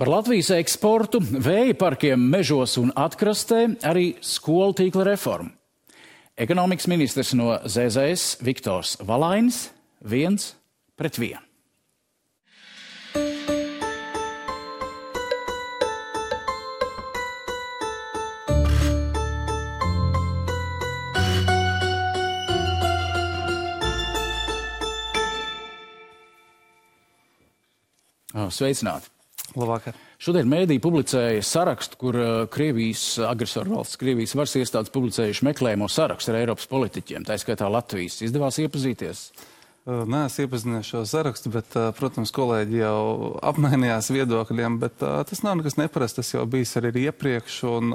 Par Latvijas eksportu, vēja parkiem mežos un atkrastē, arī skolu tīkla reformu. Ekonomikas ministrs no ZZS Viktors Valainis viens pret vienu. Sveicināti! Labvakar. Šodien mēdī publicēja sarakstu, kur uh, Krievijas agresoru valsts, Krievijas varas iestādes publicējuši meklējumu sarakstu ar Eiropas politiķiem, tā skaitā Latvijas. Izdevās iepazīties? Nē, es iepazinies šo sarakstu, bet, protams, kolēģi jau apmainījās viedokļiem, bet tas nav nekas neparasts, tas jau bijis arī iepriekš. Un,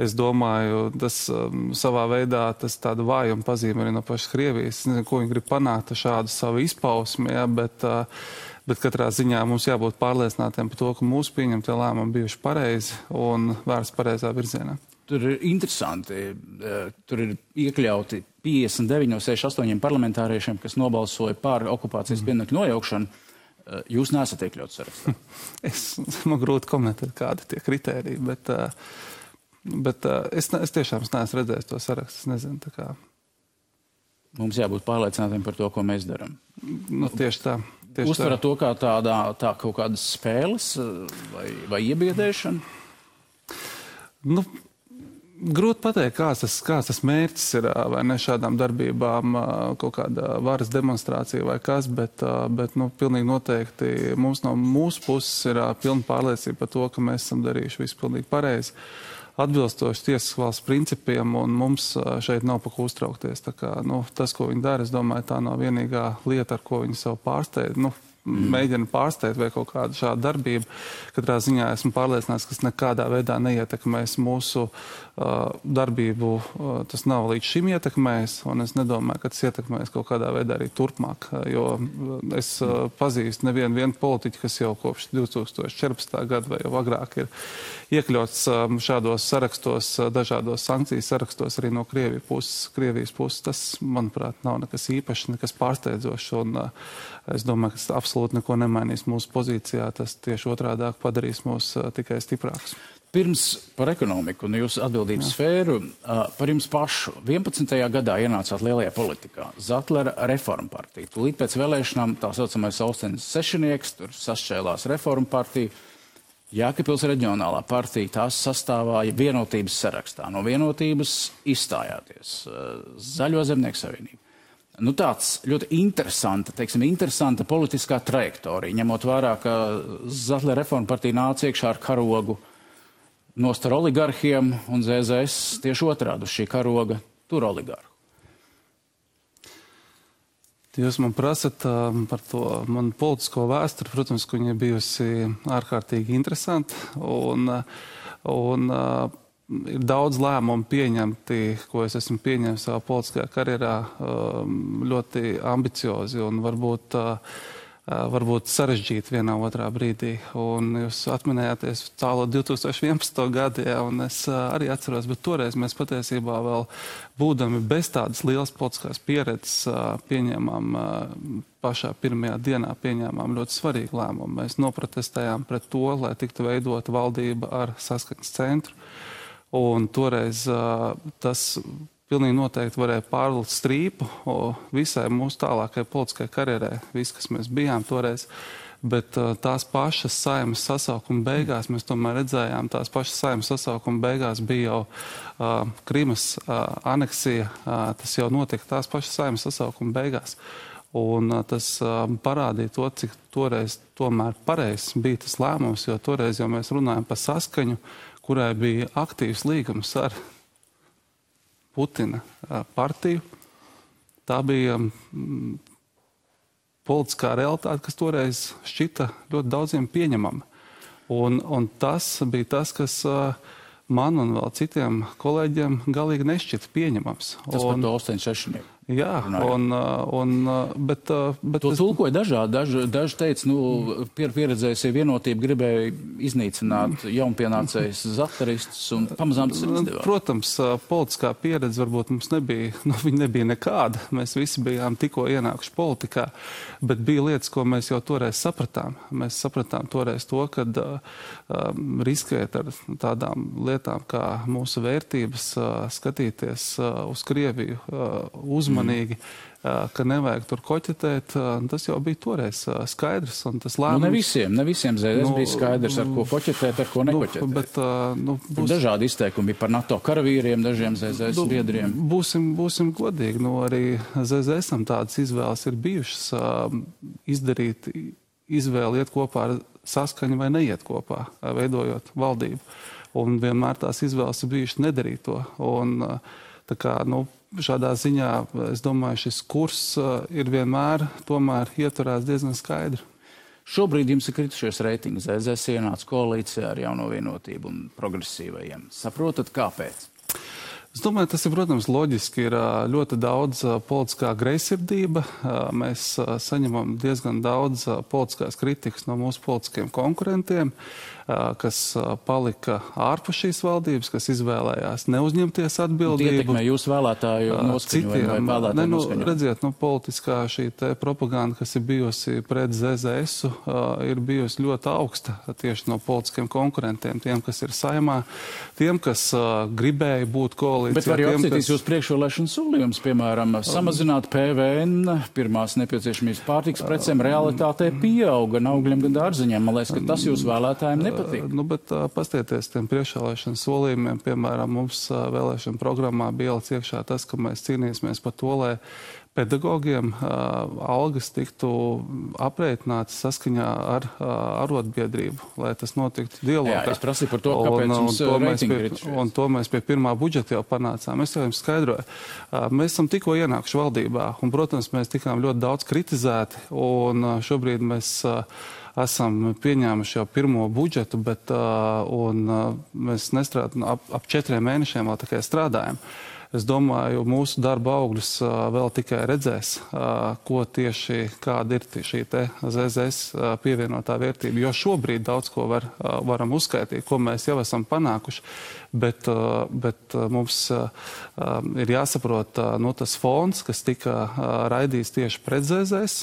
Es domāju, tas um, savā veidā tas tādu vājumu pazīme arī no pašas Krievijas. Es nezinu, ko viņi grib panākt ar šādu savu izpausmi, ja, bet uh, Bet katrā ziņā mums jābūt pārliecinātiem par to, ka mūsu pieņemtie lēmumi bijuši pareizi un vērsti pareizā virzienā. Tur ir interesanti. Eh, tur ir iekļauti 59 no 68 parlamentāriešiem, kas nobalsoja par okupācijas mm. pienākumu nojaukšanu. Eh, jūs neesat iekļauts sarakstā. es, man grūti komentēt, kādi tie kriteriji, bet, eh, bet es, es tiešām neesmu redzējis to sarakstu. Es nezinu, kā. Mums jābūt pārliecinātiem par to, ko mēs darām. Nu, tieši tā. Uztverat to kā tādā, tā kaut kādas spēles eh, vai, vai iebiedēšana? Nu, grūti pateikt, kāds tas, kāds tas mērķis ir, vai ne šādām darbībām, kaut kāda varas demonstrācija vai kas, bet, bet nu, pilnīgi noteikti mums no mūsu puses ir pilna pārliecība par to, ka mēs esam darījuši visu pilnīgi pareizi atbilstoši tiesas valsts principiem, un mums šeit nav pa ko uztraukties. Kā, nu, tas, ko viņi dara, es domāju, tā nav vienīgā lieta, ar ko viņi sev pārsteidz. Nu, mm. mēģina pārsteigt vai kaut kādu šādu darbību. Katrā ziņā esmu pārliecināts, ka tas nekādā veidā neietekmēs mūsu darbību. Tas nav līdz šim ietekmējis, un es nedomāju, ka tas ietekmēs kaut kādā veidā arī turpmāk. Jo es pazīstu nevienu politiķu, kas jau kopš 2014. gada vai jau agrāk ir iekļauts šādos sarakstos, dažādos sankciju sarakstos arī no Krievijas puses. Krievijas puses tas, manuprāt, nav nekas īpašs, nekas pārsteidzošs. Un, es domāju, ka tas absolūti neko nemainīs mūsu pozīcijā. Tas tieši otrādi padarīs mūs tikai stiprākus. Pirms par ekonomiku un jūsu atbildības Jā. sfēru, par jums pašu. 11. gadā ienācāt lielajā politikā. Zatlera reforma partija. Tūlīt pēc vēlēšanām tā saucamais Austenis sešinieks, tur sašķēlās reforma partija. Jākapils reģionālā partija tās sastāvāja vienotības sarakstā. No vienotības izstājāties Zaļo zemnieku savienību. Nu, tāds ļoti interesanta, teiksim, interesanta politiskā trajektorija, ņemot vērā, ka Zatlē reforma partija nāca iekšā ar karogu nost ar oligarhiem un ZZS tieši otrādi uz šī karoga tur oligarhu. Jūs man prasat uh, par to manu politisko vēsturi. Protams, ka viņa bijusi ārkārtīgi interesanta. Un, un, uh, ir daudz lēmumu pieņemti, ko es esmu pieņēmis savā politiskajā karjerā, um, ļoti ambiciozi un varbūt, uh, uh, varbūt sarežģīti vienā otrā brīdī. Un jūs atminējāties tālo 2011. gadu, ja, un es arī atceros, bet toreiz mēs patiesībā vēl būdami bez tādas lielas politiskās pieredzes pieņēmām pašā pirmajā dienā pieņēmām ļoti svarīgu lēmumu. Mēs noprotestējām pret to, lai tiktu veidota valdība ar saskaņas centru. Un toreiz uh, tas pilnīgi noteikti varēja pārlikt strīpu visai mūsu tālākajai politiskajai karjerai, visi, kas mēs bijām toreiz. Bet tās pašas saimnes sasaukuma beigās mēs tomēr redzējām, tās pašas saimnes sasaukuma beigās bija jau uh, Krimas uh, aneksija, uh, tas jau notika tās pašas saimnes sasaukuma beigās. Un uh, tas uh, parādīja to, cik toreiz tomēr pareizs bija tas lēmums, jo toreiz jau mēs runājam par saskaņu, kurai bija aktīvs līgums ar Putina partiju. Tā bija mm, politiskā realitāte, kas toreiz šķita ļoti daudziem pieņemama. Un, un tas bija tas, kas man un vēl citiem kolēģiem galīgi nešķita pieņemams. Tas un, par to 86. Jā, un, un, bet, bet to es... tulkoja dažādi. Daži, daži teica, nu, pier, pieredzējusie vienotība gribēja iznīcināt jaunpienācējus zataristus un pamazām tas ir izdevās. Protams, politiskā pieredze varbūt mums nebija, nu, nebija nekāda. Mēs visi bijām tikko ienākuši politikā, bet bija lietas, ko mēs jau toreiz sapratām. Mēs sapratām toreiz to, ka um, riskēt ar tādām lietām kā mūsu vērtības, uh, skatīties uh, uz Krieviju, uh, uzmanīgi uzmanīgi, mm. ka nevajag tur koķetēt. Tas jau bija toreiz skaidrs. Lēmums, nu, ne visiem, ne visiem zēdēs nu, bija skaidrs, ar ko koķetēt, ar ko nu, nekoķetēt. Nu, bet, nu, būs... Dažādi izteikumi par NATO karavīriem, dažiem zēdēs nu, biedriem. Būsim, būsim godīgi, nu arī zēdēsam tādas izvēles ir bijušas izdarīt izvēli iet kopā ar saskaņu vai neiet kopā, veidojot valdību. Un vienmēr tās izvēles ir bijušas nedarīt to. Un, kā, nu, šādā ziņā es domāju, šis kurs uh, ir vienmēr tomēr ieturēts diezgan skaidri. Šobrīd jums ir kritušies reitingi. ZZS ienāca koalīcijā ar jauno vienotību un progresīvajiem. Saprotat, kāpēc? Es domāju, tas ir, protams, loģiski. Ir uh, ļoti daudz uh, politiskā greizsirdība. Mēs saņemam diezgan daudz politiskās kritikas no mūsu politiskiem konkurentiem kas palika ārpus šīs valdības, kas izvēlējās neuzņemties atbildību. Ietekmē jūsu vēlētāju citiem. Ne, nu, redziet, nu, politiskā šī propaganda, kas ir bijusi pret ZZS, ir bijusi ļoti augsta tieši no politiskiem konkurentiem, tiem, kas ir saimā, tiem, kas gribēja būt koalīcijā. Bet var jau apstiprināt kas... jūs priekšvēlēšanu solījumus, piemēram, samazināt PVN, pirmās nepieciešamības pārtiks precēm realitātē pieauga gan augļiem, gan dārziņiem. Man liekas, ka tas jūsu vēlētājiem nepatīk nepatīk. Nu, bet pastieties tiem priekšvēlēšana solījumiem, piemēram, mums vēlēšana programmā bija iekšā tas, ka mēs cīnīsimies par to, lai pedagogiem uh, algas tiktu aprēķinātas saskaņā ar uh, arotbiedrību, lai tas notiktu dialogā. Jā, es prasīju par to, kāpēc un, un, to mēs pie, un to mēs pie pirmā budžeta jau panācām. Es jau jums skaidroju. Uh, mēs esam tikko ienākuši valdībā, un, protams, mēs tikām ļoti daudz kritizēti, un uh, šobrīd mēs uh, esam pieņēmuši jau pirmo budžetu, bet un, mēs nestrādājam ap, ap četriem mēnešiem vēl tikai strādājam. Es domāju, mūsu darba augļus vēl tikai redzēs, ko tieši kāda ir šī ZZS pievienotā vērtība. Jo šobrīd daudz ko var, varam uzskaitīt, ko mēs jau esam panākuši bet, uh, bet uh, mums um, ir jāsaprot nu, tas fons, kas tika raidīts tieši pretzēzēs.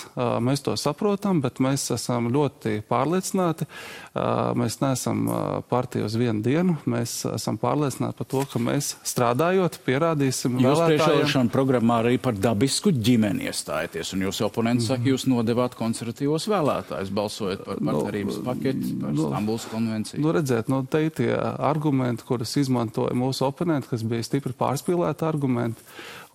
Mēs to saprotam, bet mēs esam ļoti pārliecināti. Mēs neesam partija uz vienu dienu. Mēs esam pārliecināti par to, ka mēs strādājot, pierādīsim. Jūs priekšvēlēšana programmā arī par dabisku ģimeni iestājaties, un jūsu oponenti mm. saka, jūs nodevāt konservatīvos vēlētājus, balsojot par nu, partnerības nu, paketi, par nu, Stambuls konvenciju. Nu, redzēt, nu, te tie argumenti, kurus izmantoja mūsu oponenti, kas bija stipri pārspīlēti argumenti.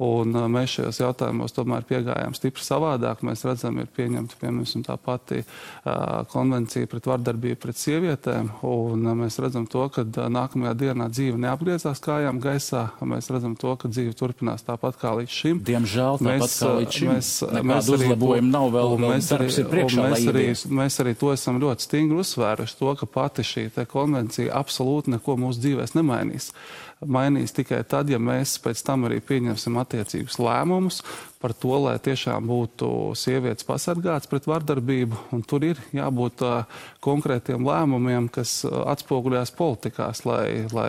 Un uh, mēs šajos jautājumos tomēr piegājām stipri savādāk. Mēs redzam, ir pieņemta piemēram tā pati uh, konvencija pret vardarbību pret sievietēm. Un uh, mēs redzam to, ka uh, nākamajā dienā dzīve neapgriezās kājām gaisā. Mēs redzam to, ka dzīve turpinās tāpat kā līdz šim. Diemžēl mēs, kā līdz šim. Mēs, mēs arī uzlabojumu nav vēl, vēl mēs arī, priekšā, mēs, arī, mēs arī to esam ļoti stingri uzsvēruši, to, ka pati šī konvencija absolūti neko mūsu dzīvēs nemainīs mainīs tikai tad, ja mēs pēc tam arī pieņemsim attiecīgus lēmumus par to, lai tiešām būtu sievietes pasargāts pret vardarbību. Un tur ir jābūt uh, konkrētiem lēmumiem, kas atspoguļās politikās, lai, lai,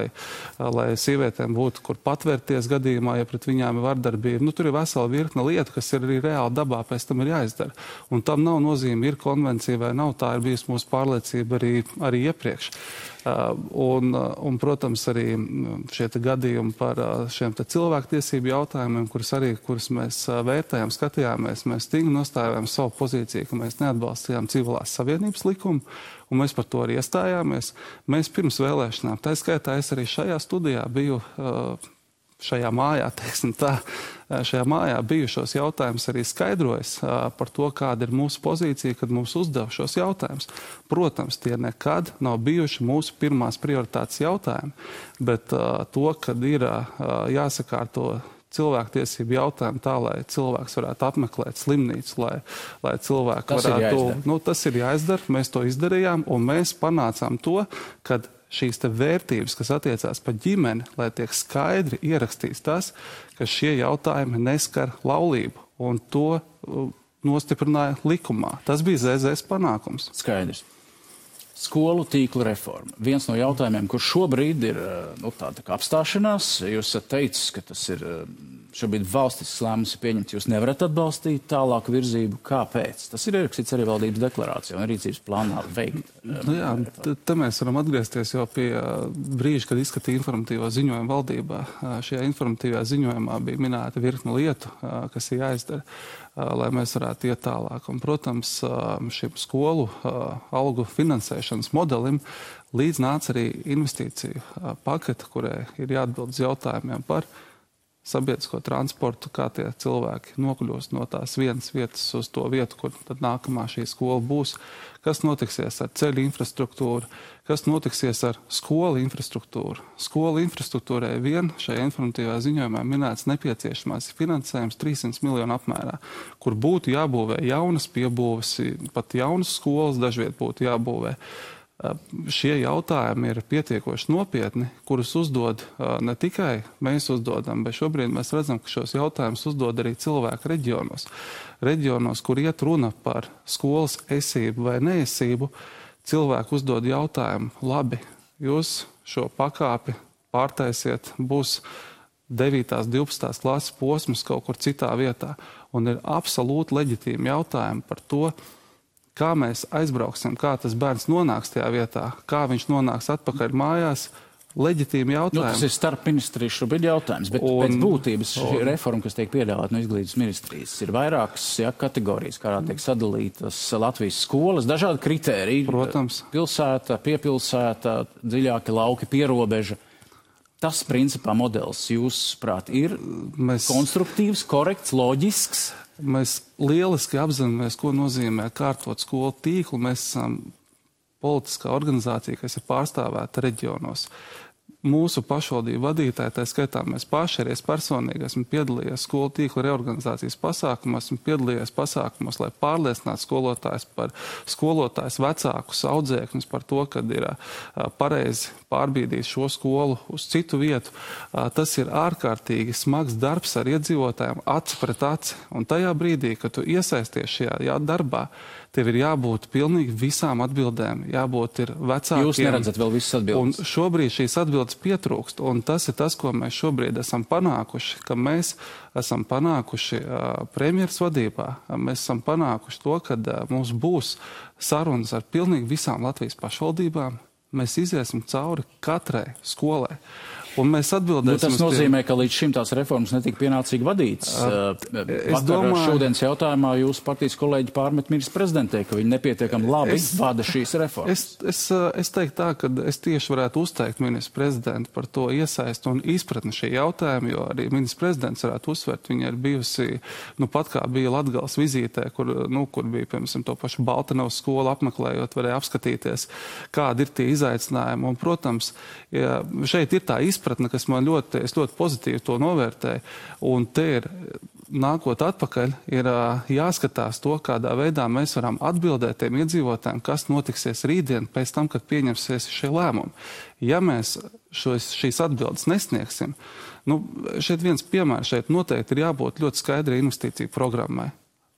lai sievietēm būtu kur patvērties gadījumā, ja pret viņām ir vardarbība. Nu, tur ir vesela virkne lietu, kas ir arī reāli dabā pēc tam ir jāizdara. Un tam nav nozīme, ir konvencija vai nav. Tā ir bijusi mūsu pārliecība arī, arī iepriekš. Uh, un, un, protams, arī šie gadījumi par uh, šiem cilvēktiesību jautājumiem, kurus arī kurus mēs vērtējām, skatījāmies, mēs stingri nostājām savu pozīciju, ka mēs neatbalstījām civilās savienības likumu, un mēs par to arī iestājāmies. Mēs pirms vēlēšanām, tā skaitā es arī šajā studijā biju šajā mājā, tā, šajā mājā bijušos jautājumus arī skaidrojis par to, kāda ir mūsu pozīcija, kad mums uzdev šos jautājumus. Protams, tie nekad nav bijuši mūsu pirmās prioritātes jautājumi, bet to, kad ir jāsakārto cilvēktiesību jautājumu tā, lai cilvēks varētu apmeklēt slimnīcu, lai, lai cilvēki tas varētu. Ir nu, tas ir jāizdara, mēs to izdarījām, un mēs panācām to, ka šīs vērtības, kas attiecās par ģimeni, lai tiek skaidri ierakstīts tas, ka šie jautājumi neskar laulību. Un to uh, nostiprināja likumā. Tas bija ZZS panākums. Skaidrs. Skolu tīkla reforma. Viens no jautājumiem, kur šobrīd ir uh, nu, tāda kā apstāšanās, jūs esat teicis, ka tas ir uh, šobrīd valstisks lēmums ir pieņemts, jūs nevarat atbalstīt tālāku virzību. Kāpēc? Tas ir ierakstīts arī valdības deklarācijā un rīcības plānā veikt. Nu jā, te mēs varam atgriezties jau pie brīža, kad izskatīja informatīvo ziņojumu valdībā. Šajā informatīvajā ziņojumā bija minēta virkni lietu, kas ir jāizdara, lai mēs varētu iet tālāk. Un, protams, šim skolu algu finansēšanas modelim līdz nāca arī investīciju pakete, kurai ir jāatbild uz jautājumiem par sabiedrisko transportu, kā tie cilvēki nokļūst no tās vienas vietas uz to vietu, kur tad nākamā šī skola būs, kas notiksies ar ceļu infrastruktūru, kas notiksies ar skolu infrastruktūru. Skolu infrastruktūrai vien šajā informatīvā ziņojumā minēts nepieciešamās finansējums 300 miljonu apmērā, kur būtu jābūvē jaunas piebūves, pat jaunas skolas dažviet būtu jābūvē šie jautājumi ir pietiekoši nopietni, kurus uzdod ne tikai mēs uzdodam, bet šobrīd mēs redzam, ka šos jautājumus uzdod arī cilvēki reģionos. Reģionos, kur iet runa par skolas esību vai neesību, cilvēki uzdod jautājumu, labi, jūs šo pakāpi pārtaisiet, būs 9. un 12. klases posms kaut kur citā vietā. Un ir absolūti leģitīmi jautājumi par to, kā mēs aizbrauksim, kā tas bērns nonāks tajā vietā, kā viņš nonāks atpakaļ mājās. Leģitīmi jautājumi. Nu, tas ir starp ministriju šobrīd jautājums, bet un, pēc būtības šī un, reforma, kas tiek piedāvāta no izglītības ministrijas, ir vairākas ja, kategorijas, kā tiek sadalītas Latvijas skolas, dažādi kritēriji. Protams. Pilsēta, piepilsēta, dziļāki lauki, pierobeža. Tas, principā, modelis, jūsuprāt, ir Mēs... konstruktīvs, korekts, loģisks. Mēs lieliski apzināmies, ko nozīmē kārtot skolu tīklu. Mēs esam politiskā organizācija, kas ir pārstāvēta reģionos mūsu pašvaldību vadītāji, tā skaitā mēs paši, arī es personīgi esmu piedalījies skolu tīkla reorganizācijas pasākumos, esmu piedalījies pasākumos, lai pārliecinātu skolotājus par skolotājus vecākus audzēkņus par to, ka ir pareizi pārbīdīt šo skolu uz citu vietu. Tas ir ārkārtīgi smags darbs ar iedzīvotājiem, aci pret aci. Un tajā brīdī, kad tu iesaisties šajā jā, darbā, tev ir jābūt pilnīgi visām atbildēm, jābūt ir vecākiem. Jūs neredzat vēl visas atbildes. Un šobrīd šīs atbildes pietrūkst, un tas ir tas, ko mēs šobrīd esam panākuši, ka mēs esam panākuši uh, premjeras vadībā, mēs esam panākuši to, ka uh, mums būs sarunas ar pilnīgi visām Latvijas pašvaldībām. Mēs iziesim cauri katrai skolai. Un mēs atbildēsim. Nu, tas nozīmē, tiem... ka līdz šim tās reformas netika pienācīgi vadītas. Uh, es domāju, šodienas jautājumā jūsu partijas kolēģi pārmet ministrs prezidentē, ka viņi nepietiekami labi es, vada šīs reformas. Es, es, es teiktu tā, ka es tieši varētu uzteikt ministru prezidentu par to iesaistu un izpratni šī jautājuma, jo arī ministrs prezidents varētu uzsvert, viņa ir bijusi, nu pat kā bija Latgals vizītē, kur, nu, kur bija, piemēram, to pašu Baltanovas skolu apmeklējot, varēja apskatīties, kādi ir tie izaicinājumi. Un, protams, šeit ir tā izpratne izpratne, kas man ļoti, es ļoti pozitīvi to novērtēju. Un te ir, nākot atpakaļ, ir jāskatās to, kādā veidā mēs varam atbildēt tiem iedzīvotājiem, kas notiksies rītdien pēc tam, kad pieņemsies šie lēmumi. Ja mēs šos, šīs atbildes nesniegsim, nu, šeit viens piemērs, šeit noteikti ir jābūt ļoti skaidrai investīciju programmai,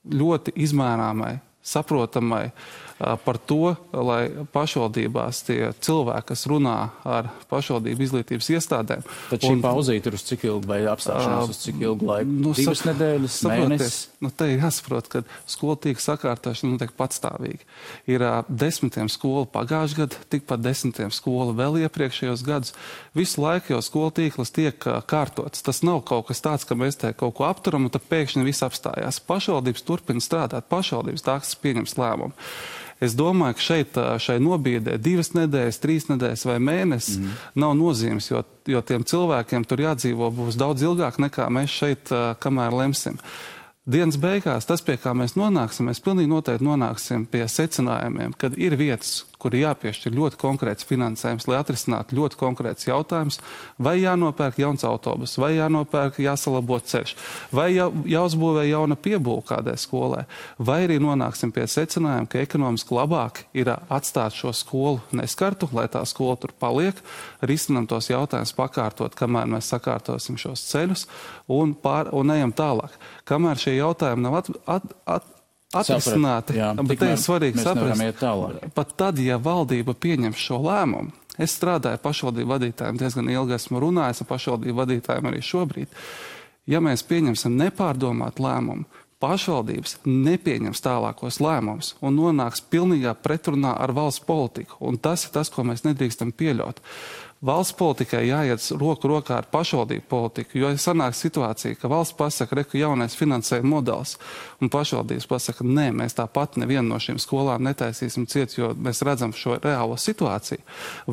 ļoti izmērāmai, saprotamai. Uh, par to, lai pašvaldībās tie cilvēki, kas runā ar pašvaldību izglītības iestādēm. Tad šī un, pauzīte ir uz cik ilgu vai apstāšanās uz cik ilgu laiku? Nu, Divas sap, nedēļas, mēnesis? Nu, te ir jāsaprot, ka skolu tīkla sakārtošana notiek patstāvīgi. Ir uh, desmitiem skolu pagājušajā gadā, tikpat desmitiem skolu vēl iepriekšējos gadus. Visu laiku jau skolu tīkls tiek uh, kārtots. Tas nav kaut kas tāds, ka mēs te kaut ko apturam un tad pēkšņi viss apstājās. Pašvaldības turpina strādāt, pašvaldības tāks pieņems lēmumu. Es domāju, ka šeit šai nobīdē divas nedēļas, trīs nedēļas vai mēnesis mm. nav nozīmes, jo, jo tiem cilvēkiem tur jādzīvo būs daudz ilgāk nekā mēs šeit, kamēr lemsim. Dienas beigās tas, pie kā mēs nonāksim, mēs pilnīgi noteikti nonāksim pie secinājumiem, kad ir vietas, kur ir jāpiešķir ļoti konkrēts finansējums, lai atrisinātu ļoti konkrēts jautājums, vai jānopērk jauns autobus, vai jānopērk jāsalabo ceļš, vai jā, jāuzbūvē jauna piebūve kādai skolai, vai arī nonāksim pie secinājuma, ka ekonomiski labāk ir atstāt šo skolu neskartu, lai tā skola tur paliek, risinam tos jautājumus pakārtot, kamēr mēs sakārtosim šos ceļus un, pār, un ejam tālāk. Kamēr šie jautājumi nav at, at, at, atrisināti, jā, bet te ir svarīgi saprast, pat tad, ja valdība pieņem šo lēmumu, es strādāju pašvaldību vadītājiem diezgan ilgi, esmu runājis ar pašvaldību vadītājiem arī šobrīd. Ja mēs pieņemsim nepārdomāt lēmumu, pašvaldības nepieņems tālākos lēmumus un nonāks pilnīgā pretrunā ar valsts politiku. Un tas ir tas, ko mēs nedrīkstam pieļaut valsts politikai jāiet roku rokā ar pašvaldību politiku, jo sanāk situācija, ka valsts pasaka, reku jaunais finansējuma modelis, un pašvaldības pasaka, nē, mēs tāpat nevienu no šīm skolām netaisīsim ciet, jo mēs redzam šo reālo situāciju,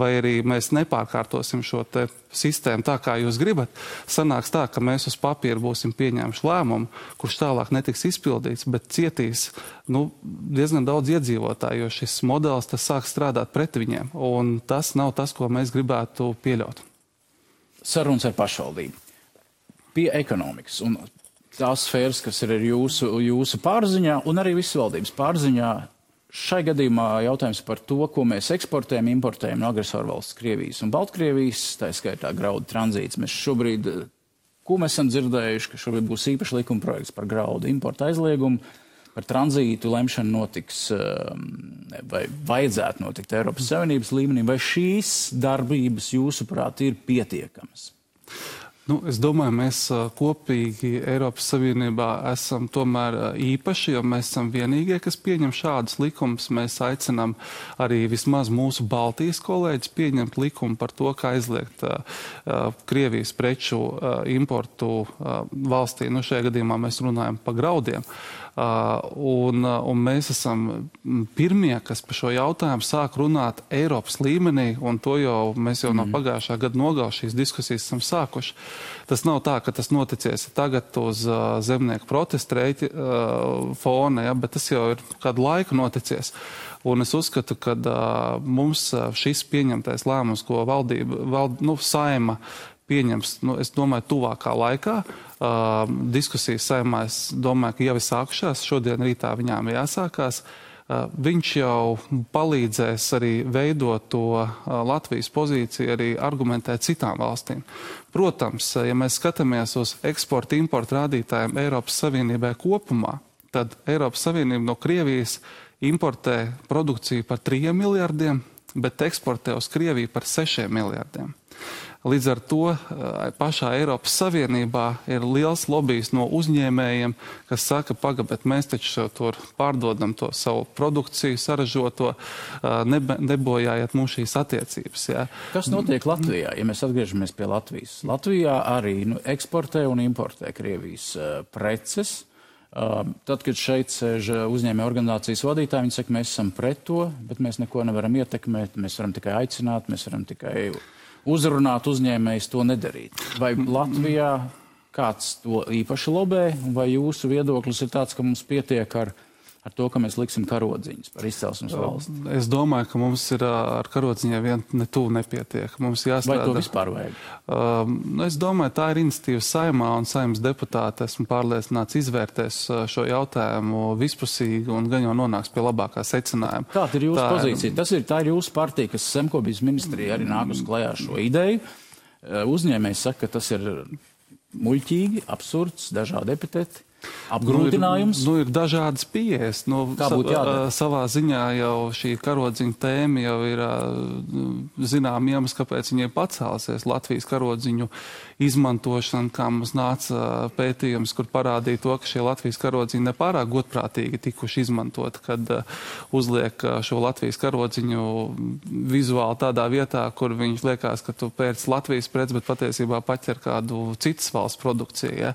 vai arī mēs nepārkārtosim šo sistēmu tā, kā jūs gribat, sanāks tā, ka mēs uz papīra būsim pieņēmuši lēmumu, kurš tālāk netiks izpildīts, bet cietīs nu, diezgan daudz iedzīvotāju, jo šis modelis sāk strādāt pret viņiem. Tas nav tas, ko mēs gribētu pieļaut. Sarunas ar pašvaldību. Pie ekonomikas un tās sfēras, kas ir jūsu, jūsu pārziņā, un arī visas valdības pārziņā. Šai gadījumā jautājums par to, ko mēs eksportējam, importējam no agresoru valsts Krievijas un Baltkrievijas, tā skaitā graudu tranzīts. Mēs šobrīd, ko mēs esam dzirdējuši, ka šobrīd būs īpaši likuma projekts par graudu importu aizliegumu par tranzītu lemšana notiks ehm, vai vajadzētu notikt Eiropas Savienības līmenī, vai šīs darbības, jūsuprāt, ir pietiekamas? Nu, es domāju, mēs kopīgi Eiropas Savienībā esam tomēr īpaši, jo mēs esam vienīgie, kas pieņem šādus likumus. Mēs aicinām arī vismaz mūsu Baltijas kolēģis pieņemt likumu par to, kā aizliegt uh, Krievijas preču uh, importu uh, valstī. Nu, šajā gadījumā mēs runājam par graudiem. Uh, un, uh, un mēs esam pirmie, kas par šo jautājumu sāk runāt Eiropas līmenī, un to jau mēs jau mm. no pagājušā gada nogala šīs diskusijas esam sākuši. Tas nav tā, ka tas noticies tagad uz uh, zemnieku protestu reiti uh, fona, ja, bet tas jau ir kādu laiku noticies. Un es uzskatu, ka uh, mums šis pieņemtais lēmums, ko valdība, vald, nu, saima pieņems, nu, es domāju, tuvākā laikā. Uh, diskusijas saimā, es domāju, ka jau ir sākušās, šodien rītā viņām jāsākās. Uh, viņš jau palīdzēs arī veidot to uh, Latvijas pozīciju, arī argumentēt citām valstīm. Protams, ja mēs skatāmies uz eksporta importa rādītājiem Eiropas Savienībai kopumā, tad Eiropas Savienība no Krievijas importē produkciju par 3 miljardiem, bet eksportē uz Krieviju par 6 miljardiem. Līdz ar to eh, pašā Eiropas Savienībā ir liels lobbyis no uzņēmējiem, kas saka, pagaidi, mēs taču tur pārdodam to savu produkciju, saražoto, eh, nebojājiet mūsu šīs attiecības. Jā. Kas notiek Latvijā, ja mēs atgriežamies pie Latvijas? Latvijā arī nu, eksportē un importē Krievijas uh, preces. Uh, tad, kad šeit sēž uzņēmē organizācijas vadītāji, viņi saka, mēs esam pret to, bet mēs neko nevaram ietekmēt, mēs varam tikai aicināt, mēs varam tikai uzrunāt uzņēmējs to nedarīt. Vai Latvijā kāds to īpaši lobē, vai jūsu viedoklis ir tāds, ka mums pietiek ar, ar to, ka mēs liksim karodziņus par izcelsmes valsts? Es domāju, ka mums ir ar karodziņiem vien ne tuvu nepietiek. Mums jāstrādā. Vai to vispār vajag? Um, es domāju, tā ir iniciatīva saimā un saimas deputāte, esmu pārliecināts, izvērtēs šo jautājumu vispusīgi un gan jau nonāks pie labākā secinājuma. Kāda ir jūsu tā pozīcija? Ir... Tas ir, tā ir jūsu partija, kas Semkobijas ministrija arī nāk uz klajā šo ideju. Uzņēmējs saka, ka tas ir muļķīgi, absurds, dažādi epiteti. Apgrūtinājums? Nu, ir, nu, ir dažādas pieejas. Nu, Kā būtu jādara? Savā ziņā jau šī karodziņa tēma jau ir zinām iemesls, kāpēc viņai pacēlsies Latvijas karodziņu izmantošana, kā mums nāca pētījums, kur parādīja to, ka šie Latvijas karodziņi nepārāk godprātīgi tikuši izmantot, kad uzliek šo Latvijas karodziņu vizuāli tādā vietā, kur viņš liekas, ka tu pēc Latvijas prets, bet patiesībā paķer kādu citas valsts produkciju. Ja?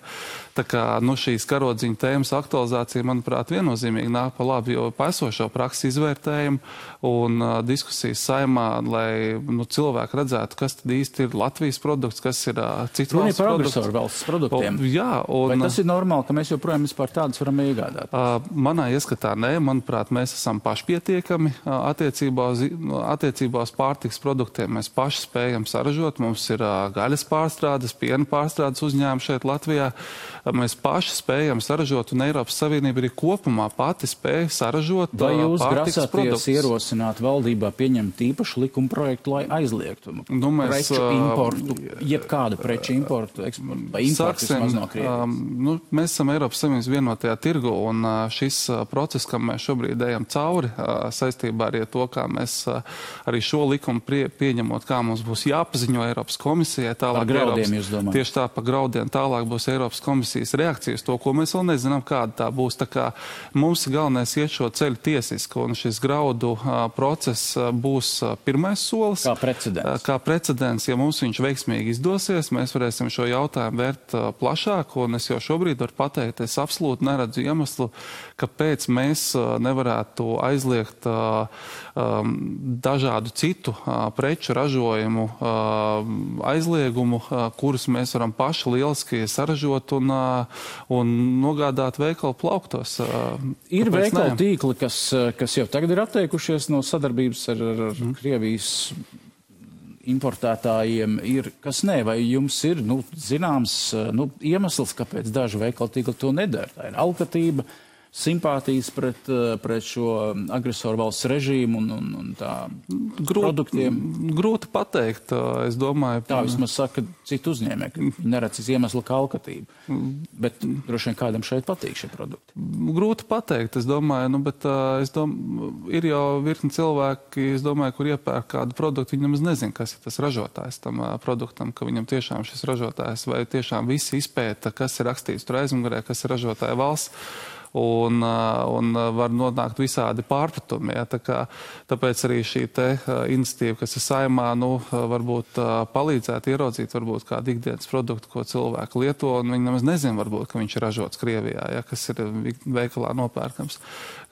Tā kā nu, šīs karodziņa tēmas aktualizācija, manuprāt, viennozīmīgi nāk pa labi, jo paisošo praksi izvērtējumu un uh, diskusijas saimā, lai nu, cilvēki redzētu, kas tad īsti ir Latvijas produkts, kas ir uh, citu Runa ir valstu par produkts. agresoru valsts produktiem. O, jā, un, Vai tas ir normāli, ka mēs joprojām vispār tādus varam iegādāt? Uh, Manā ieskatā nē, manuprāt, mēs esam pašpietiekami uh, attiecībā uz, no, attiecībā uz pārtiks produktiem. Mēs paši spējam saražot. Mums ir uh, gaļas pārstrādes, piena pārstrādes uzņēmumi šeit Latvijā. Mēs paši spējam saražot, un Eiropas Savienība arī kopumā pati spēja saražot Vai jūs grasāties produktus. ierosināt valdībā pieņemt īpašu likuma projektu, lai aizliegtu Nu, mēs, preču importu, jebkādu preču importu, vai importu vismaz no um, nu, mēs esam Eiropas Savienības vienotajā tirgu, un uh, šis uh, process, kam mēs šobrīd ejam cauri, uh, saistībā arī ar to, kā mēs uh, arī šo likumu prie, pieņemot, kā mums būs jāpaziņo Eiropas komisijai. Tālāk Par graudiem Eiropas, jūs domājat? Tieši tā, par graudiem. Tālāk būs Eiropas komisijas reakcijas to, ko mēs vēl nezinām, kāda tā būs. Tā kā mums galvenais iet šo ceļu tiesiski, un šis graudu uh, process uh, būs uh, pirmais solis. Kā precedents. Kā precedents, ja mums viņš veiksmīgi izdosies, mēs varēsim šo jautājumu vērt uh, plašāk, un es jau šobrīd varu pateikt, es absolūti neredzu iemeslu, kāpēc mēs uh, nevarētu aizliegt uh, um, dažādu citu preču ražojumu aizliegumu, kurus mēs varam paši lieliski saražot un, un nogādāt veikalu plauktos. Ir veikalu tīkli, kas, kas jau tagad ir atteikušies no sadarbības ar, ar Mhm. Krievijas importētājiem, ir, kas nē, vai jums ir nu, zināms nu, iemesls, kāpēc daži veikalu tīkli to nedara? Tā ir alkatība, simpātijas pret, eh, pret šo agresoru valsts režīmu un, un, un tā produktiem. Grūti pateikt, uh, es domāju. Tā vismaz saka citu uzņēmēju, ka neredz iemeslu kā alkatību. Bet droši vien kādam šeit patīk šie produkti. Grūti pateikt, es domāju, nu, bet uh, es dom, ir jau virkni cilvēki, es domāju, kur iepērk kādu produktu, viņi nemaz nezin, kas ir tas ražotājs tam produktam, ka viņam tiešām šis ražotājs vai tiešām visi izpēta, kas ir rakstīts tur aizmugurē, kas ir ražotāja valsts. Un, uh, un uh, var nonākt visādi pārpratumi. Ja, tā kā, tāpēc arī šī te, uh, iniciatīva, kas ir saimā, nu, varbūt palīdzētu ieraudzīt varbūt kādu ikdienas produktu, ko cilvēki lieto, un viņi nemaz nezin, varbūt, ka viņš ir ražots Krievijā, ja, kas ir veikalā nopērkams.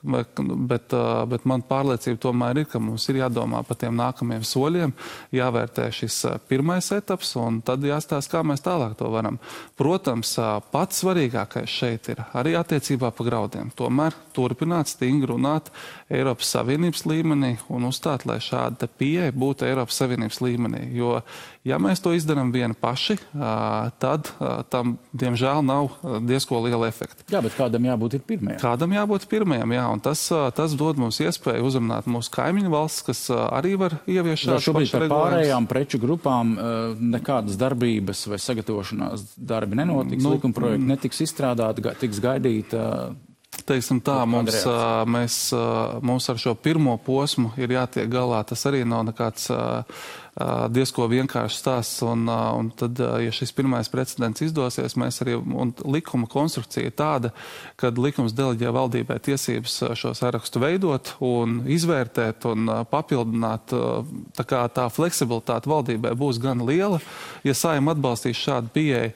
Bet, uh, bet man pārliecība tomēr ir, ka mums ir jādomā par tiem nākamajiem soļiem, jāvērtē šis pirmais etaps, un tad jāstāsta, kā mēs tālāk to varam. Protams, pats svarīgākais šeit ir arī attiecībā par graudiem. Tomēr turpināt stingri runāt Eiropas Savienības līmenī un uzstāt, lai šāda pieeja būtu Eiropas Savienības līmenī. Jo, ja mēs to izdarām vieni paši, tad tam, diemžēl, nav diezko liela efekta. Jā, bet kādam jābūt ir pirmajam. Kādam jābūt pirmajam, jā, un tas, tas dod mums iespēju uzrunāt mūsu kaimiņu valsts, kas arī var ieviest šādu šobrīd par pārējām preču grupām nekādas darbības vai sagatavošanās darbi nenotiks, Nu, likuma projekti netiks izstrādāti, tiks gaidīta. Teiksim tā, mums, mēs, mums ar šo pirmo posmu ir jātiek galā. Tas arī nav nekāds ā, diezko vienkāršs stāsts. Un, un tad, ja šis pirmais precedents izdosies, mēs arī, likuma konstrukcija ir tāda, kad likums deleģē valdībai tiesības šo sarakstu veidot un izvērtēt un papildināt. Tā kā tā fleksibilitāte valdībai būs gan liela, ja saima atbalstīs šādu pieeju,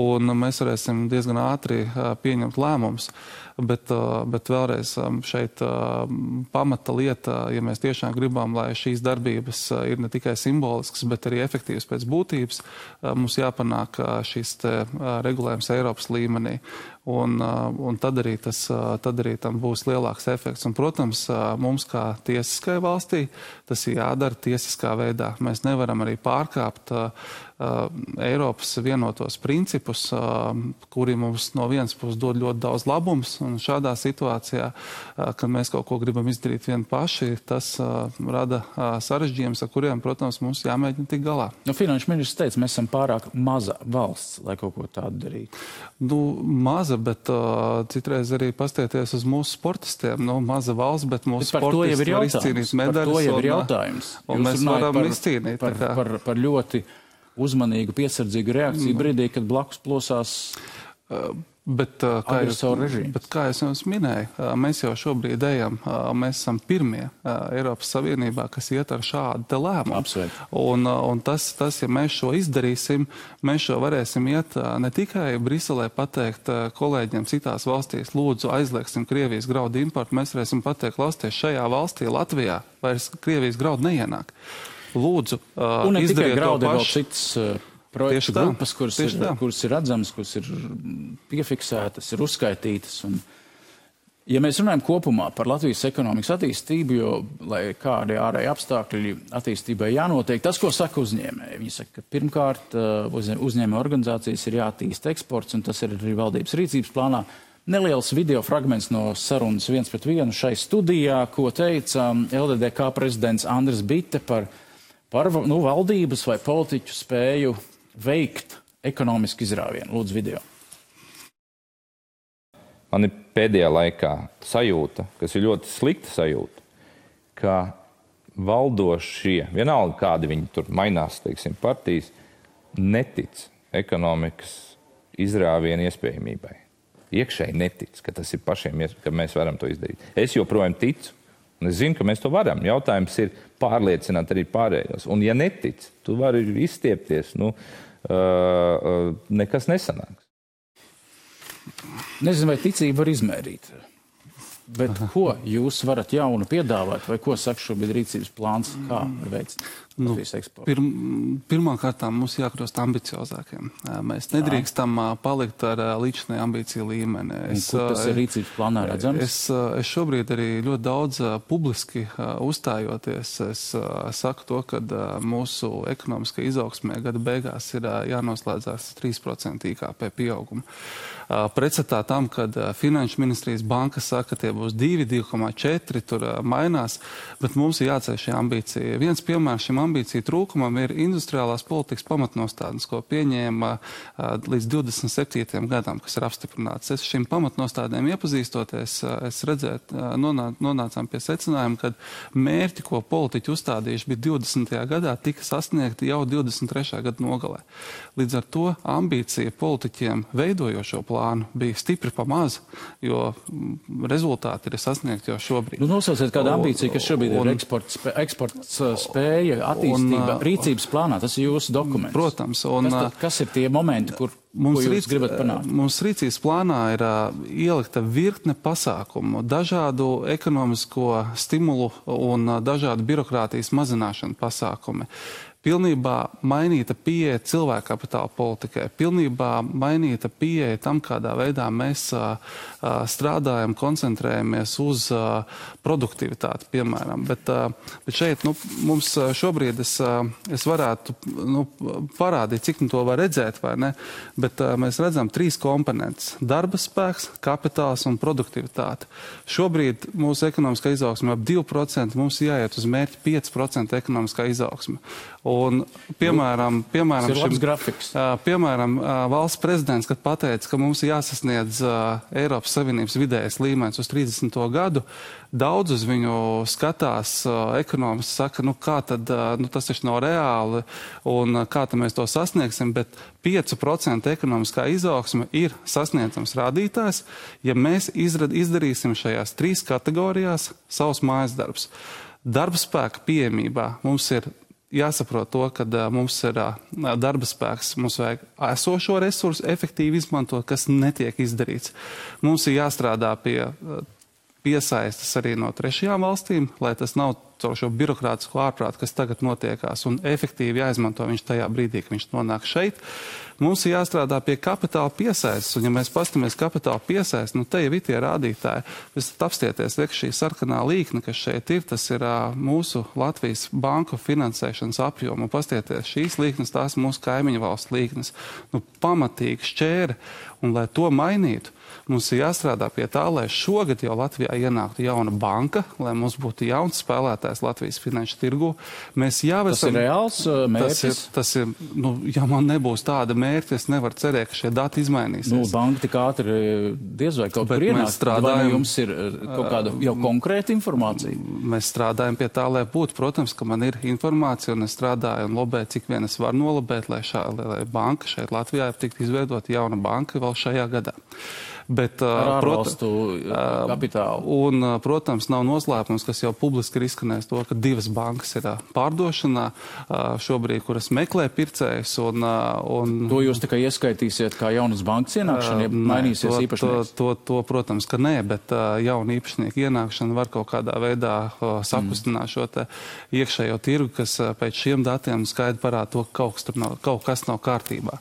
un mēs varēsim diezgan ātri pieņemt lēmumus. Bet, bet vēlreiz šeit pamata lieta, ja mēs tiešām gribam, lai šīs darbības ir ne tikai simboliskas, bet arī efektīvas pēc būtības, mums jāpanāk šis regulējums Eiropas līmenī. Un, uh, un tad, arī tas, uh, tad arī tam būs lielāks efekts. Un, protams, uh, mums kā tiesiskai valstī tas ir jādara tiesiskā veidā. Mēs nevaram arī pārkāpt uh, Eiropas vienotos principus, uh, kuri mums no vienas puses dod ļoti daudz labums. Un šādā situācijā, uh, kad mēs kaut ko gribam izdarīt vien paši, tas rada sarežģījumus, ar kuriem, protams, mums jāmēģina tikt galā. Nu, Finanšu ministrs teica, mēs esam pārāk maza valsts, lai kaut ko tādu darītu. Nu, maza, bet uh, citreiz arī pastieties uz mūsu sportistiem. Nu, maza valsts, bet mūsu Bet par sportisti var jautājums. izcīnīt Par medaļas. to jau ir un, uh, jautājums. un Jūs mēs varam par, izcīnīt, Par, kā. par, par ļoti uzmanīgu, piesardzīgu reakciju brīdī, kad blakus plosās. Bet, kā jau, bet, kā jau es minēju, mēs jau šobrīd ejam, mēs esam pirmie Eiropas Savienībā, kas iet ar šādu lēmumu. Apsveic. Un, un tas, tas, ja mēs šo izdarīsim, mēs šo varēsim iet ne tikai Briselē pateikt kolēģiem citās valstīs, lūdzu aizliegsim Krievijas graudu importu, mēs varēsim pateikt, klausieties, šajā valstī, Latvijā, vairs Krievijas graudu neienāk. Lūdzu, un ne tikai graudu, vēl cits projektu tieši grupas, tā, kuras, ir, kuras ir redzamas, kuras ir piefiksētas, ir uzskaitītas. Un, ja mēs runājam kopumā par Latvijas ekonomikas attīstību, jo, kādi ārēji apstākļi attīstībai jānotiek, tas, ko saka uzņēmēji, viņi saka, ka pirmkārt uh, uzņēmē organizācijas ir jātīst eksports, un tas ir arī valdības rīcības plānā. Neliels video fragments no sarunas viens pret vienu šai studijā, ko teica um, LDDK prezidents Andris Bitte par, par nu, valdības vai politiķu spēju veikt ekonomisku izrāvienu? Lūdzu, video. Man ir pēdējā laikā sajūta, kas ir ļoti slikta sajūta, ka valdošie, vienalga kādi viņi tur mainās, teiksim, partijas, netic ekonomikas izrāvienu iespējamībai. Iekšēji netic, ka tas ir pašiem, ka mēs varam to izdarīt. Es joprojām ticu, es zinu, ka mēs to varam. Jautājums ir pārliecināt arī pārējos. Un, ja netic, tu vari izstiepties. Nu, uh, nekas nesanāks. Nezinu, vai ticību var izmērīt. Bet Aha. ko jūs varat jaunu piedāvāt, vai ko saka šobrīd rīcības plāns, kā veikt? Nu, pir, Pirmkārt, mums jākļūst ambiciozākiem. Mēs nedrīkstam Jā. palikt ar līdzinēju ambīciju līmeni. Es, tas ir rīcības plānā redzams? Es, es šobrīd arī ļoti daudz publiski uzstājoties, es saku to, ka mūsu ekonomiskai izaugsmē gada beigās ir jānoslēdzās 3% IKP pieaugumu. Pretstatā tam, kad Finanšu ministrijas banka saka, ka tie būs 2, 2,4, tur mainās, bet mums ir jāceļ šī ambīcija. Viens piemērs šim ambīciju trūkumam ir industriālās politikas pamatnostādnes, ko pieņēma līdz 27. gadam, kas ir apstiprināts. Es šīm pamatnostādēm iepazīstoties, es redzētu, nonā, nonācām pie secinājuma, ka mērķi, ko politiķi uzstādījuši bija 20. gadā, tika sasniegti jau 23. gada nogalē. Līdz ar to ambīcija politiķiem veidojošo plānu bija stipri pamaz, jo rezultāti ir sasniegti jau šobrīd. Nu, nosauciet kādu ambīciju, kas šobrīd un, ir eksports, eksports spēja, attīstība, un, rīcības plānā. Tas ir jūsu dokuments. Protams. Un, kas, tad, kas ir tie momenti, kur Mums, rīc, mums rīcības plānā ir uh, ielikta virkne pasākumu, dažādu ekonomisko stimulu un uh, dažādu birokrātijas mazināšanu pasākumi pilnībā mainīta pieeja cilvēka kapitāla politikai, pilnībā mainīta pieeja tam, kādā veidā mēs a, a, strādājam, koncentrējamies uz a, produktivitāti, piemēram. Bet, bet šeit nu, mums šobrīd es, es varētu nu, parādīt, cik nu to var redzēt, vai ne, bet mēs redzam trīs komponentes - darba spēks, kapitāls un produktivitāte. Šobrīd mūsu ekonomiskā izaugsme ap 2%, mums jāiet uz mērķi 5% ekonomiskā izaugsme. Un, piemēram, piemēram, šim, grafiks. piemēram, valsts prezidents, kad pateica, ka mums ir jāsasniedz Eiropas Savienības vidējais līmenis uz 30. gadu, daudz uz viņu skatās ekonomisti, saka, nu kā tad, nu tas taču nav reāli un kā tad mēs to sasniegsim, bet 5% ekonomiskā izaugsme ir sasniedzams rādītājs, ja mēs izrad, izdarīsim šajās trīs kategorijās savus mājas darbus. Darba spēka pieejamībā mums ir jāsaprot to, ka uh, mums ir uh, darba spēks, mums vajag esošo resursu efektīvi izmantot, kas netiek izdarīts. Mums ir jāstrādā pie uh, piesaistas arī no trešajām valstīm, lai tas nav caur šo birokrātisko ārprātu, kas tagad notiekās, un efektīvi jāizmanto viņš tajā brīdī, kad viņš nonāk šeit. Mums ir jāstrādā pie kapitāla piesaistes, un ja mēs pastamies kapitāla piesaistes, nu te jau ir tie rādītāji. Jūs apstieties, liek šī sarkanā līkne, kas šeit ir, tas ir uh, mūsu Latvijas banku finansēšanas apjoma. Pastieties, šīs līknes, tās mūsu kaimiņu valsts līknes, nu pamatīgi šķēri, un lai to mainītu, Mums ir jāstrādā pie tā, lai šogad jau Latvijā ienāktu jauna banka, lai mums būtu jauns spēlētājs Latvijas finanšu tirgu. Mēs jau esam. Tas ir reāls uh, mērķis. Tas ir, tas ir nu, ja man nebūs tāda mērķa, es nevaru cerēt, ka šie dati izmainīsies. Nu, banka tik ātri diez vai kaut kur ienāk. Strādājam, vai jums ir uh, kaut kāda jau konkrēta informācija? Mēs strādājam pie tā, lai būtu. Protams, ka man ir informācija un es strādāju un lobēju, cik vien es varu nolabēt, lai šā lai banka šeit Latvijā tiktu izveidota jauna banka vēl šajā gadā. Bet, Ar ārvalstu kapitālu. Un, protams, nav noslēpums, kas jau publiski ir izskanējis to, ka divas bankas ir pārdošanā šobrīd, kuras meklē pircējus. Un, un, to jūs tikai ieskaitīsiet kā jaunas bankas ienākšana, ja mainīsies īpašnieks? To, to, to, protams, ka nē, bet jauna īpašnieka ienākšana var kaut kādā veidā sakustināt mm. šo te iekšējo tirgu, kas pēc šiem datiem skaidri parāda to, ka kaut kas, nav, kaut kas nav kārtībā.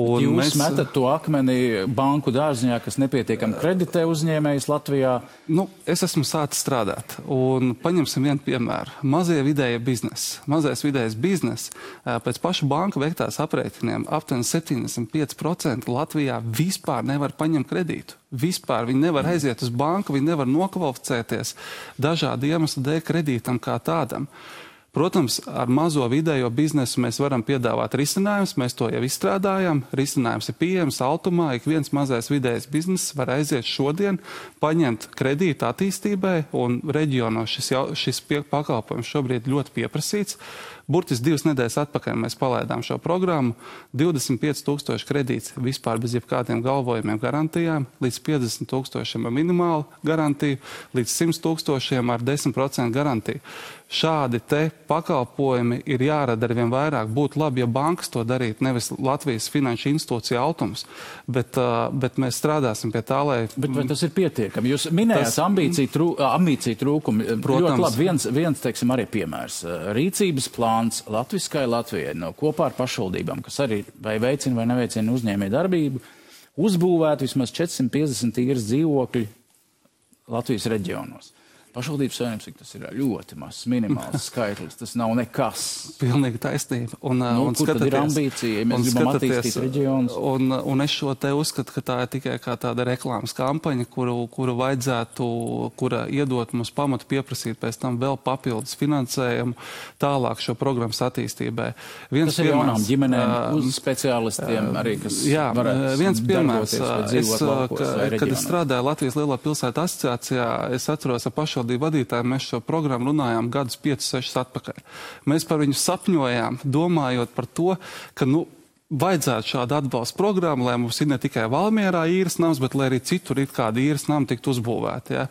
Un jūs mēs... metat to akmeni banku dārziņā, kas nepietiekami kreditē uzņēmējs Latvijā? Nu, es esmu sācis strādāt. Un paņemsim vienu piemēru. Mazie vidējie biznesi. Mazais vidējais biznes pēc pašu banka veiktās aprēķiniem aptuveni 75% Latvijā vispār nevar paņemt kredītu. Vispār viņi nevar aiziet uz banku, viņi nevar nokvalificēties dažādu iemeslu dēļ kredītam kā tādam. Protams, ar mazo vidējo biznesu mēs varam piedāvāt risinājumus, mēs to jau izstrādājam. Risinājums ir pieejams automā, ik viens mazais vidējais bizness var aiziet šodien, paņemt kredītu attīstībai, un reģionos šis, jau, šis pie, pakalpojums šobrīd ļoti pieprasīts. Burtiski divas nedēļas atpakaļ mēs palaidām šo programmu. 25 tūkstoši kredīts vispār bez jebkādiem galvojumiem garantijām, līdz 50 tūkstošiem ar minimālu garantiju, līdz 100 tūkstošiem ar 10% garantiju. Šādi te pakalpojumi ir jārada ar vien vairāk. Būtu labi, ja bankas to darītu, nevis Latvijas finanšu institūcija automs, bet, uh, bet mēs strādāsim pie tā, lai. Bet vai tas ir pietiekami? Jūs minējāt tas... ambīciju, trū, ambīciju trūkumu. Protams. Ļoti labi. Viens, viens, teiksim, arī piemērs. Rīcības plāns plāns Latviskai Latvijai no kopā ar pašvaldībām, kas arī vai veicina vai neveicina uzņēmē darbību, uzbūvēt vismaz 450 īres dzīvokļi Latvijas reģionos. Pašvaldības saimnieks, cik tas ir ļoti mazs, minimāls skaitlis. Tas nav nekas. Pilnīgi taisnība. Un, nu, un kur tad ir ambīcija, ja mēs gribam attīstīt reģionus? Un, un es šo te uzskatu, ka tā ir tikai kā tāda reklāmas kampaņa, kuru, kuru vajadzētu, kura iedot mums pamatu pieprasīt pēc tam vēl papildus finansējumu tālāk šo programmas attīstībai. Viens tas ir piemērs, jaunām ģimenēm, uh, uz speciālistiem arī, kas Jā, viens piemērs. Es, ka, kad es strādāju Latvijas Lielā pilsēta asociācijā, es atceros ar pašu pašvaldību vadītāji mēs šo programmu runājām gadus 5, 6 atpakaļ. Mēs par viņu sapņojām, domājot par to, ka, nu, vajadzētu šādu atbalstu programmu, lai mums ir ne tikai Valmierā īres nams, bet arī citur ir kādi īres nami tikt uzbūvēti. Ja.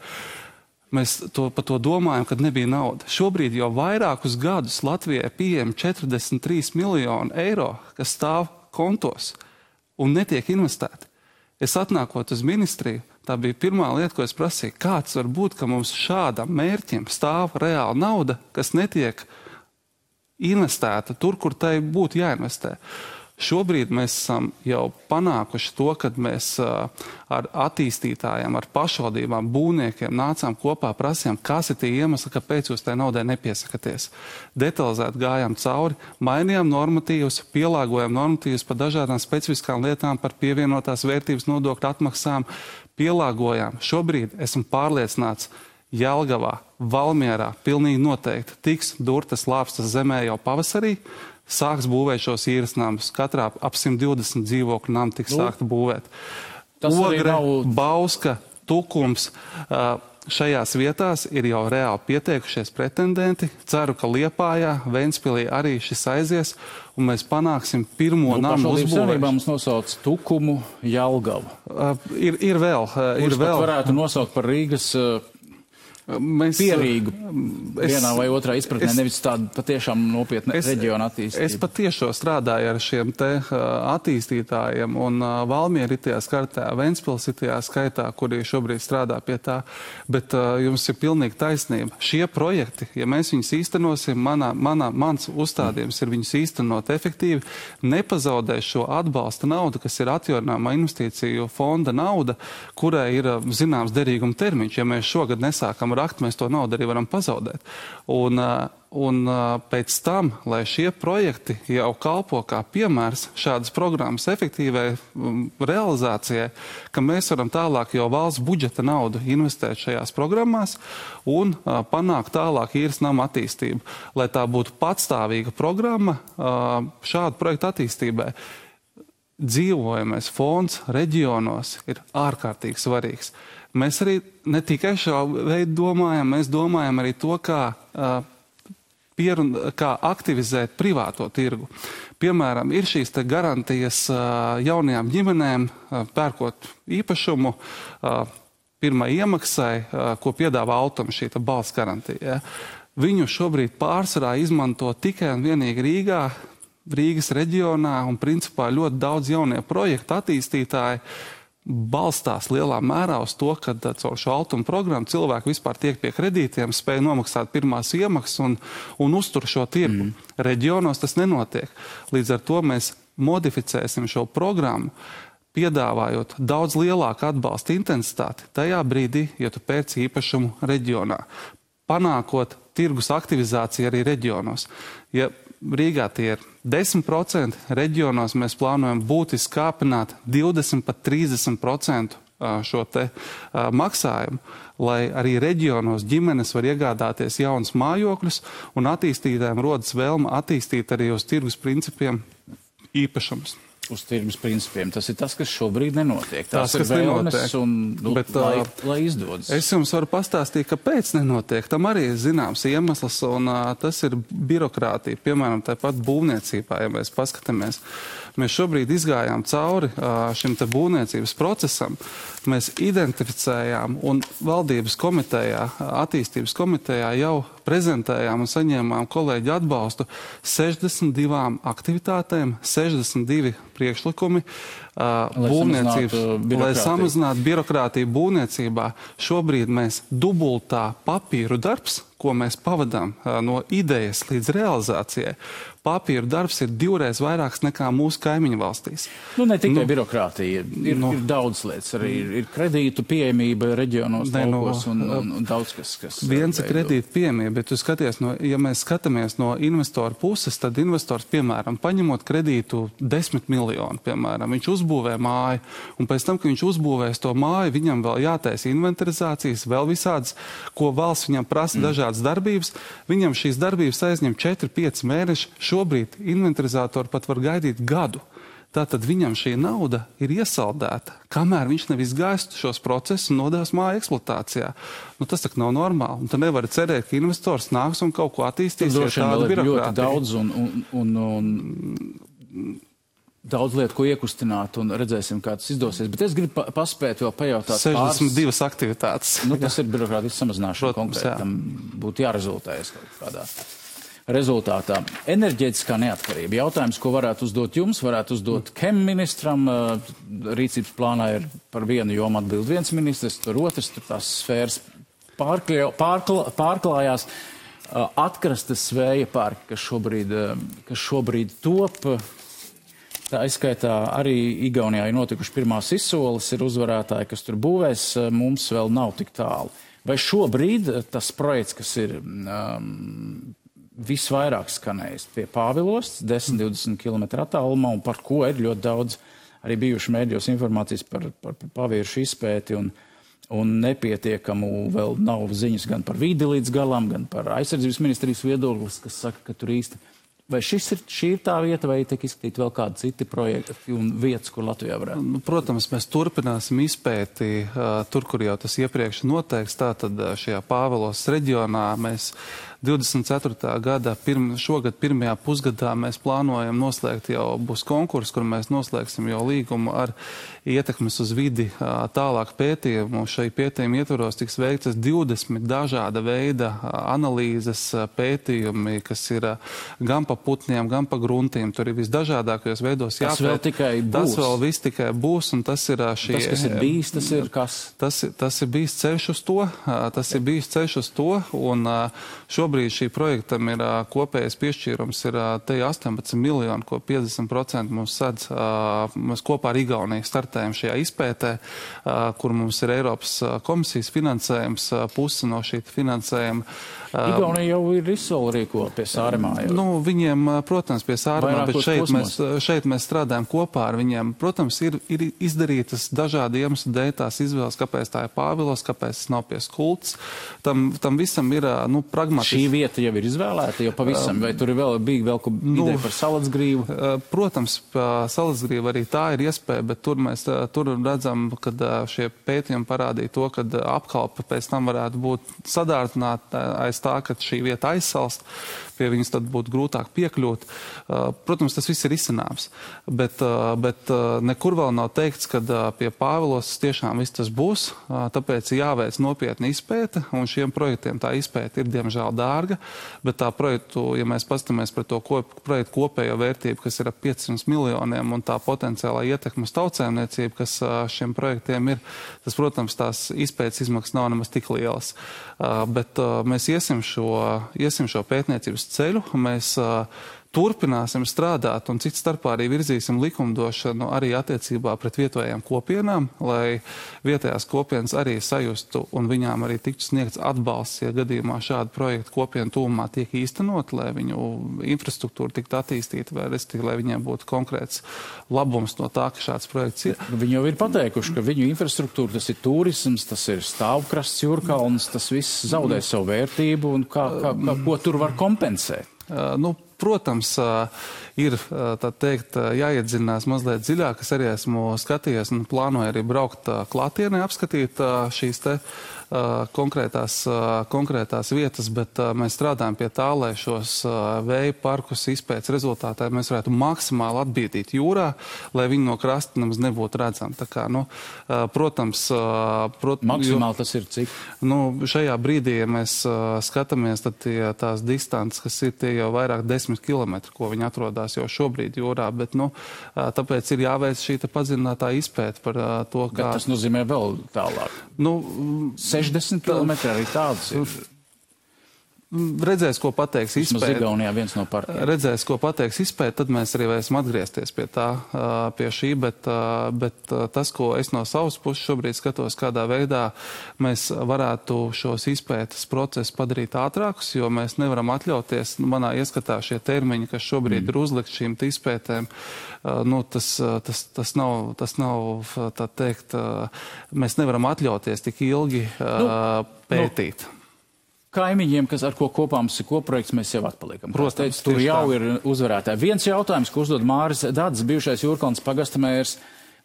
Mēs to, par to domājam, kad nebija nauda. Šobrīd jau vairākus gadus Latvijai pieejam 43 miljonu eiro, kas stāv kontos un netiek investēti. Es atnākot uz ministriju, Tā bija pirmā lieta, ko es prasīju. Kāds var būt, ka mums šādam mērķim stāv reāla nauda, kas netiek investēta tur, kur tai būtu jāinvestē? Šobrīd mēs esam jau panākuši to, ka mēs ar attīstītājiem, ar pašvaldībām, būvniekiem nācām kopā, prasījām, kas ir tie iemesli, kāpēc jūs tai naudai nepiesakaties. Detalizēti gājām cauri, mainījām normatīvus, pielāgojām normatīvus par dažādām specifiskām lietām, par pievienotās vērtības nodokļu atmaksām, pielāgojām. Šobrīd esmu pārliecināts, Jelgavā, Valmierā pilnīgi noteikti tiks durtas lāpstas zemē jau pavasarī. Sāks būvēt šos īres namus. Katrā ap 120 dzīvokļu namu tiks nu, sākta būvēt. Ogre, nav... Bauska, Tukums. Uh, šajās vietās ir jau reāli pieteikušies pretendenti. Ceru, ka Liepājā, Ventspilī arī šis aizies, un mēs panāksim pirmo nu, namu uzbūvēšanu. mums nosauc Tukumu Jelgavu. Uh, ir, ir vēl. Uh, ir vēl. varētu nosaukt par Rīgas uh, Mēs, pierīgu es, vienā vai otrā izpratnē, es, nevis tādu patiešām nopietnu reģionu attīstību. Es patiešām strādāju ar šiem te uh, attīstītājiem, un uh, Valmieri ir tajā skaitā, Ventspils ir tajā skaitā, kuri šobrīd strādā pie tā, bet uh, jums ir pilnīgi taisnība. Šie projekti, ja mēs viņus īstenosim, manā, manā, mans uzstādījums ir viņus īstenot efektīvi, nepazaudēs šo atbalsta naudu, kas ir atjaunāmā investīciju fonda nauda, kurai ir zināms derīguma termiņš. Ja mēs šogad nesākam brakt, mēs to naudu arī varam pazaudēt. Un, un pēc tam, lai šie projekti jau kalpo kā piemērs šādas programmas efektīvai realizācijai, ka mēs varam tālāk jau valsts budžeta naudu investēt šajās programmās un panākt tālāk īres nama attīstību, lai tā būtu patstāvīga programma šādu projektu attīstībai dzīvojamais fons reģionos ir ārkārtīgi svarīgs. Mēs arī ne tikai šo veidu domājam, mēs domājam arī to, kā, pierun, kā aktivizēt privāto tirgu. Piemēram, ir šīs garantijas jaunajām ģimenēm, pērkot īpašumu, pirmā iemaksai, ko piedāvā autom šī balss garantija. Viņu šobrīd pārsvarā izmanto tikai un vienīgi Rīgā, Rīgas reģionā, un principā ļoti daudz jaunie projektu attīstītāji balstās lielā mērā uz to, ka caur šo altuma programmu cilvēki vispār tiek pie kredītiem, spēj nomaksāt pirmās iemaksas un, un uztur šo tirgu. Mm. Reģionos tas nenotiek. Līdz ar to mēs modificēsim šo programmu, piedāvājot daudz lielāku atbalsta intensitāti tajā brīdī, ja tu pēc īpašumu reģionā, panākot tirgus aktivizāciju arī reģionos. Ja Rīgā tie ir 10%, reģionos mēs plānojam būtiski kāpināt 20 pat 30% šo te maksājumu, lai arī reģionos ģimenes var iegādāties jaunas mājokļus un attīstītājiem rodas vēlme attīstīt arī uz tirgus principiem īpašumus uz tirgus principiem. Tas ir tas, kas šobrīd nenotiek. Tas, tas kas nenotiek. Un, nu, Bet, lai, lai izdodas. Es jums varu pastāstīt, kāpēc nenotiek. Tam arī ir zināms iemesls, un uh, tas ir birokrātija. Piemēram, tāpat būvniecībā, ja mēs paskatāmies. Mēs šobrīd izgājām cauri uh, šim te būvniecības procesam. Mēs identificējām un valdības komitejā, attīstības komitejā jau prezentējām un saņēmām kolēģi atbalstu 62 aktivitātēm, 62 priekšlikumi lai būvniecības, lai samazinātu birokrātiju būvniecībā. Šobrīd mēs dubultā papīru darbs, ko mēs pavadām no idejas līdz realizācijai, papīra darbs ir divreiz vairāks nekā mūsu kaimiņu valstīs. Nu, ne tikai nu, birokrātija, ir, nu, ir daudz lietas, arī ir, ir kredītu pieejamība reģionos, ne, no, un, un, un daudz kas. kas viens ir kredītu pieejamība, bet tu skaties, no, ja mēs skatāmies no investoru puses, tad investors, piemēram, paņemot kredītu 10 miljonu, piemēram, viņš uzbūvē māju, un pēc tam, kad viņš uzbūvēs to māju, viņam vēl jātaisa inventarizācijas, vēl visādas, ko valsts viņam prasa mm. dažādas darbības, viņam šīs darbības aizņem 4-5 mēneši Šobrīd inventarizatori pat var gaidīt gadu. Tātad viņam šī nauda ir iesaldēta, kamēr viņš nav izgājis šos procesus un nodevs māju eksploatācijā. Nu, tas tak nav normāli. Un tu nevari cerēt, ka investors nāks un kaut ko attīstīs. Tur droši vien ir ļoti daudz un, un, un, un daudz lietu, ko iekustināt, un redzēsim, kā tas izdosies. Bet es gribu pa paspēt vēl pajautāt. 62 pāris... aktivitātes. Nu, tas ir birokrātijas samazināšana konkrēti. Tam būtu jārezultējas kaut kādā rezultātā. Enerģētiskā neatkarība. Jautājums, ko varētu uzdot jums, varētu uzdot KEM ministram. Rīcības plānā ir par vienu jomu atbild viens ministrs, tur otrs, tur tās sfēras pārkļa, pārkla, pārklājās. Atkrastes vēja parki, kas šobrīd, kas šobrīd top, Tā izskaitā arī Igaunijā ir notikuši pirmās izsoles, ir uzvarētāji, kas tur būvēs, mums vēl nav tik tālu. Vai šobrīd tas projekts, kas ir um, visvairāk skanējis pie Pāvilos, 10-20 km attālumā, un par ko ir ļoti daudz arī bijuši mēdījos informācijas par, par, par paviešu izpēti. Un, un nepietiekamu vēl nav ziņas gan par vīdi līdz galam, gan par aizsardzības ministrijas viedoklis, kas saka, ka tur īsti Vai šis ir, šī ir tā vieta, vai tiek izskatīti vēl kādi citi projekti un vietas, kur Latvijā varētu? Nu, protams, mēs turpināsim izpēti uh, tur, kur jau tas iepriekš noteikts. Tātad šajā Pāvelos reģionā mēs 24. gada, pirm, šogad pirmajā pusgadā mēs plānojam noslēgt jau būs konkurss, kur mēs noslēgsim jau līgumu ar ietekmes uz vidi tālāk pētījumu. Šai pētījuma ietvaros tiks veiktas 20 dažāda veida analīzes pētījumi, kas ir gan pa putniem, gan pa gruntiem. Tur ir visdažādākajos veidos jāpēt. Tas vēl tikai būs. Tas vēl viss tikai būs, un tas ir šī. Tas, kas ir bijis, tas ir kas? Tas, tas ir bijis ceļš uz to, tas ir bijis ceļš uz to, un šobrīd šobrīd šī projektam ir kopējais piešķīrums ir te 18 miljoni, ko 50% mums sedz. Mēs kopā ar Igauniju startējam šajā izpētē, kur mums ir Eiropas komisijas finansējums, puse no šī finansējuma. Igaunija jau ir izsoli rīko pie sāremā. Jau. Nu, viņiem, protams, pie sāremā, bet šeit mēs, šeit mēs strādājam kopā ar viņiem. Protams, ir, ir izdarītas dažādi iemesli dēļ tās izvēles, kāpēc tā ir Pāvilos, kāpēc tas nav pie skults. Tam, tam visam ir, nu, pragmatiski. Šī vieta jau ir izvēlēta, jau pavisam, vai tur vēl, bija vēl ko nu, ideja par salacgrīvu? Protams, salacgrīva arī tā ir iespēja, bet tur mēs tur redzam, ka šie pētījumi parādīja to, ka apkalpe pēc tam varētu būt sadārtināta aiz tā, ka šī vieta aizsalst, pie viņas tad būtu grūtāk piekļūt. Uh, protams, tas viss ir izcināms, bet, uh, bet uh, nekur vēl nav teikts, ka pie Pāvilos tiešām viss tas būs, tāpēc jāveic nopietna izpēte, un šiem projektiem tā izpēte ir diemžēl dārga, bet tā projektu, ja mēs pastamies par to ko, projektu kopējo vērtību, kas ir ap 500 miljoniem, un tā potenciālā ietekme uz tautsēmniecību, kas šiem projektiem ir, tas, protams, tās izpētes izmaksas nav nemaz tik lielas. Bet mēs iesim šo, iesim šo pētniecības ceļu. Mēs uh, turpināsim strādāt un cits starpā arī virzīsim likumdošanu arī attiecībā pret vietējām kopienām, lai vietējās kopienas arī sajustu un viņām arī tiktu sniegts atbalsts, ja gadījumā šāda projekta kopienu tūmā tiek īstenot, lai viņu infrastruktūra tiktu attīstīta, vai respektīvi, lai viņiem būtu konkrēts labums no tā, ka šāds projekts ir. Viņi jau ir pateikuši, ka viņu infrastruktūra, tas ir turisms, tas ir stāvkrasts jūrkalns, tas viss zaudē savu vērtību un kā, kā, kā, ko tur var kompensēt. Uh, nu, protams, ir teikt, jāiedzinās mazliet dziļāk. Es arī esmu skatījies un plānoju arī braukt klātienē, apskatīt šīs te konkrētās, konkrētās vietas, bet mēs strādājam pie tā, lai šos vēja parkus izpēc rezultātā mēs varētu maksimāli atbīdīt jūrā, lai viņi no krasta nemaz nebūtu redzami. Tā kā, nu, protams, prot, maksimāli jo, tas ir cik? Nu, šajā brīdī, ja mēs skatāmies, tad tie, tās distances, kas ir tie jau vairāk desmit kilometri, ko viņi atrodas jau šobrīd jūrā, bet, nu, tāpēc ir jāveic šī padziļinātā izpēta par to, kā. Bet tas nozīmē vēl tālāk. Nu, 60 km arī tāds ir. Redzēs, ko pateiks izpēta. Igaunijā viens no partijām. Redzēs, ko pateiks izpēta, tad mēs arī varēsim atgriezties pie tā, pie šī, bet, bet tas, ko es no savas puses šobrīd skatos, kādā veidā mēs varētu šos izpētes procesus padarīt ātrākus, jo mēs nevaram atļauties, nu, manā ieskatā šie termiņi, kas šobrīd mm. ir uzlikt šīm izpētēm, nu, tas, tas, tas nav, tas nav, tā teikt, mēs nevaram atļauties tik ilgi nu, pētīt. Nu kaimiņiem, kas ar ko kopā mums ir koprojekts, mēs jau atpaliekam. Protams, tur jau ir uzvarētāji. Viens jautājums, ko uzdod Māris Dāds, bijušais Jūrkalns pagastamērs.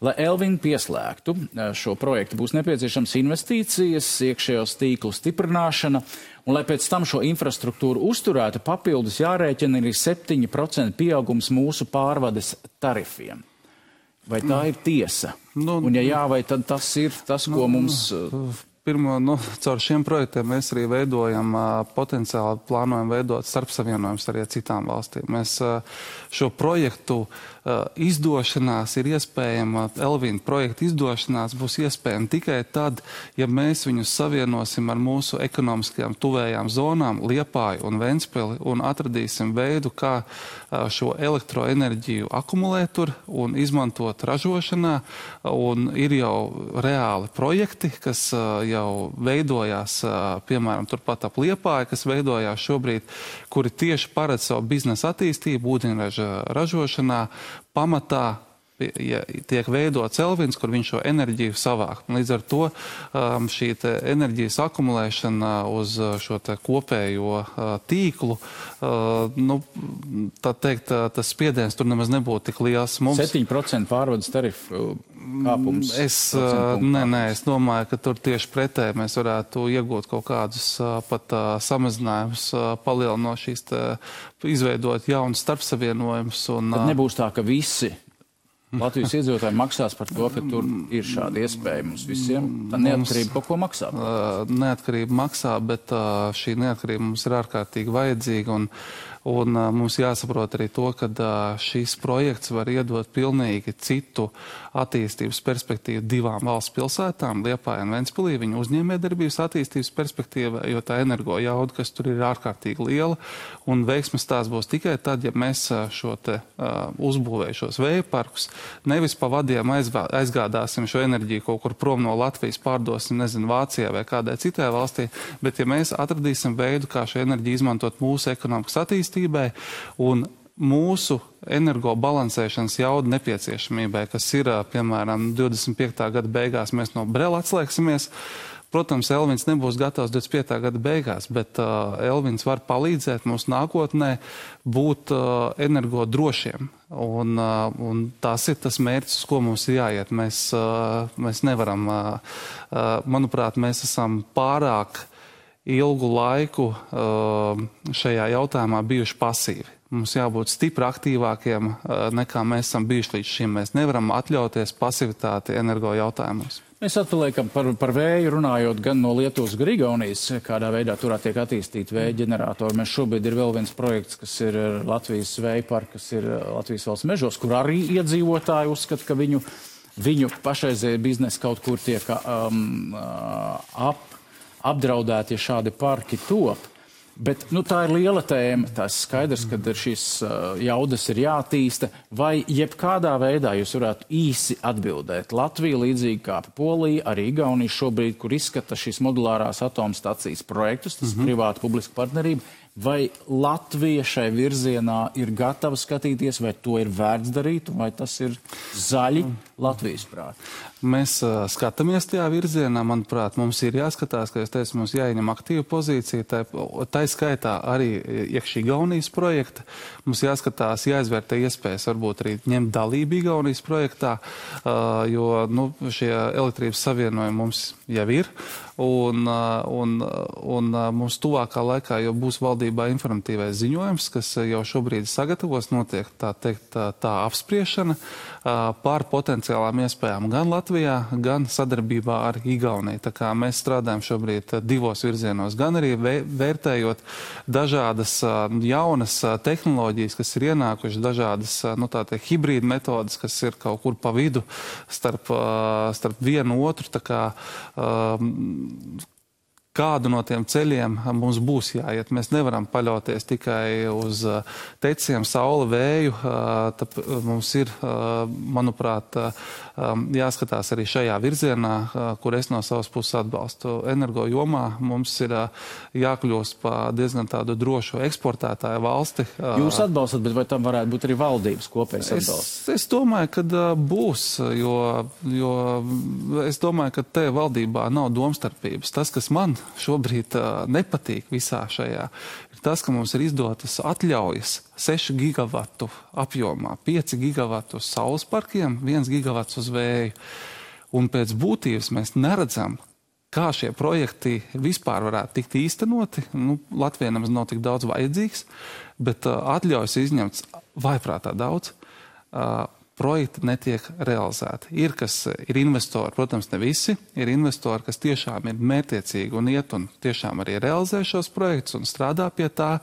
Lai Elvinu pieslēgtu šo projektu, būs nepieciešams investīcijas, iekšējos tīklu stiprināšana, un lai pēc tam šo infrastruktūru uzturētu, papildus jārēķina arī 7% pieaugums mūsu pārvades tarifiem. Vai tā ir tiesa? Nu, un ja jā, vai tad tas ir tas, ko nu, mums pirmo, nu, caur šiem projektiem mēs arī veidojam, potenciāli plānojam veidot starpsavienojumus arī ar citām valstīm. Mēs šo projektu izdošanās ir iespējama, Elvīna projekta izdošanās būs iespējama tikai tad, ja mēs viņus savienosim ar mūsu ekonomiskajām tuvējām zonām, Liepāju un Ventspili, un atradīsim veidu, kā šo elektroenerģiju akumulēt tur un izmantot ražošanā. Un ir jau reāli projekti, kas jau jau veidojās, piemēram, turpat ap Liepāju, kas veidojās šobrīd, kuri tieši paredz savu biznesa attīstību ūdeņraža ražošanā pamatā ja tiek veidots elvins, kur viņš šo enerģiju savāk. Līdz ar to um, šī enerģijas akumulēšana uz šo kopējo uh, tīklu, uh, nu, tā teikt, uh, tas spiediens tur nemaz nebūtu tik liels. Mums 7% pārvades tarifu kāpums. Es, nē, nē, es domāju, ka tur tieši pretēji mēs varētu iegūt kaut kādus pat samazinājumus, palielinot šīs, izveidot jaunus starpsavienojumus. Un, Tad nebūs tā, ka visi Latvijas iedzīvotāji maksās par to, ka tur ir šāda iespēja mums visiem. Tā neatkarība kaut ko maksā. Neatkarība maksā, bet šī neatkarība mums ir ārkārtīgi vajadzīga. Un, Un uh, mums jāsaprot arī to, ka uh, šis projekts var iedot pilnīgi citu attīstības perspektīvu divām valsts pilsētām, Liepāja un Ventspilī, viņa uzņēmējdarbības attīstības perspektīva, jo tā energo jauda, kas tur ir ārkārtīgi liela, un veiksmes tās būs tikai tad, ja mēs šo te uh, uzbūvējušos vēja parkus nevis pa vadiem aizvā, aizgādāsim šo enerģiju kaut kur prom no Latvijas, pārdosim, nezinu, Vācijā vai kādai citai valstī, bet ja mēs atradīsim veidu, kā šo enerģiju izmantot mūsu ekonomikas attīstībai un mūsu energobalansēšanas jauda nepieciešamībai, kas ir, piemēram, 25. gada beigās mēs no Brela atslēgsimies. Protams, Elvins nebūs gatavs 25. gada beigās, bet uh, Elvins var palīdzēt mums nākotnē būt uh, energodrošiem. Un, uh, un tas ir tas mērķis, uz ko mums ir jāiet. Mēs, uh, mēs nevaram, uh, uh, manuprāt, mēs esam pārāk ilgu laiku uh, šajā jautājumā bijuši pasīvi. Mums jābūt stipri aktīvākiem uh, nekā mēs esam bijuši līdz šim. Mēs nevaram atļauties pasivitāti energo jautājumos. Mēs atpaliekam par, par vēju, runājot gan no Lietuvas, gan Igaunijas, kādā veidā tur tiek attīstīti vēja ģeneratori. Mēs šobrīd ir vēl viens projekts, kas ir Latvijas vēja parks, kas ir Latvijas valsts mežos, kur arī iedzīvotāji uzskata, ka viņu, viņu pašreizējie biznesi kaut kur tiek um, ap apdraudēti, ja šādi parki top. Bet nu, tā ir liela tēma. Tas skaidrs, ka šīs uh, jaudas ir jātīsta. Vai jebkādā veidā jūs varētu īsi atbildēt? Latvija, līdzīgi kā Polija, arī Igaunija šobrīd, kur izskata šīs modulārās atomstacijas projektus, tas mm -hmm. privāta publiska partnerība. Vai Latvija šai virzienā ir gatava skatīties, vai to ir vērts darīt, vai tas ir zaļi Latvijas prāt? Mēs uh, skatāmies tajā virzienā. Manuprāt, mums ir jāskatās, ka teicu, mums jāieņem aktīva pozīcija. Tā, tā skaitā arī iekšī Igaunijas projekta. Mums jāskatās, jāizvērtē iespējas varbūt arī ņemt dalību Igaunijas projektā, uh, jo nu, šie elektrības savienojumi mums jau ir. Un, un, un mums tuvākā laikā jau būs valdībā informatīvais ziņojums, kas jau šobrīd sagatavos, notiek tā teikt tā, tā apspriešana par potenciālām iespējām gan Latvijā, gan sadarbībā ar Igauniju. Tā kā mēs strādājam šobrīd divos virzienos, gan arī vērtējot dažādas jaunas tehnoloģijas, kas ir ienākušas, dažādas nu, hibrīda metodas, kas ir kaut kur pa vidu starp, starp vienu otru. Tā kā, kādu no tiem ceļiem mums būs jāiet. Mēs nevaram paļauties tikai uz uh, teciem, sauli, vēju. Uh, Tad mums ir, manuprāt, jāskatās arī šajā virzienā, kur es no savas puses atbalstu. Energo jomā mums ir jākļūst par diezgan tādu drošu eksportētāju valsti. Jūs atbalstat, bet vai tam varētu būt arī valdības kopējs atbalsts? Es, es domāju, ka būs, jo, jo es domāju, ka te valdībā nav domstarpības. Tas, kas man šobrīd uh, nepatīk visā šajā, tas, ka mums ir izdotas atļaujas 6 gigawatu apjomā, 5 gigawatu uz saules parkiem, 1 gigawats uz vēju. Un pēc būtības mēs neredzam, kā šie projekti vispār varētu tikt īstenoti. Nu, Latvijai nemaz nav tik daudz vajadzīgs, bet uh, atļaujas izņemts vaiprātā daudz. Uh, projekti netiek realizēti. Ir, kas ir investori, protams, ne visi, ir investori, kas tiešām ir mērtiecīgi un iet un tiešām arī realizē šos projektus un strādā pie tā.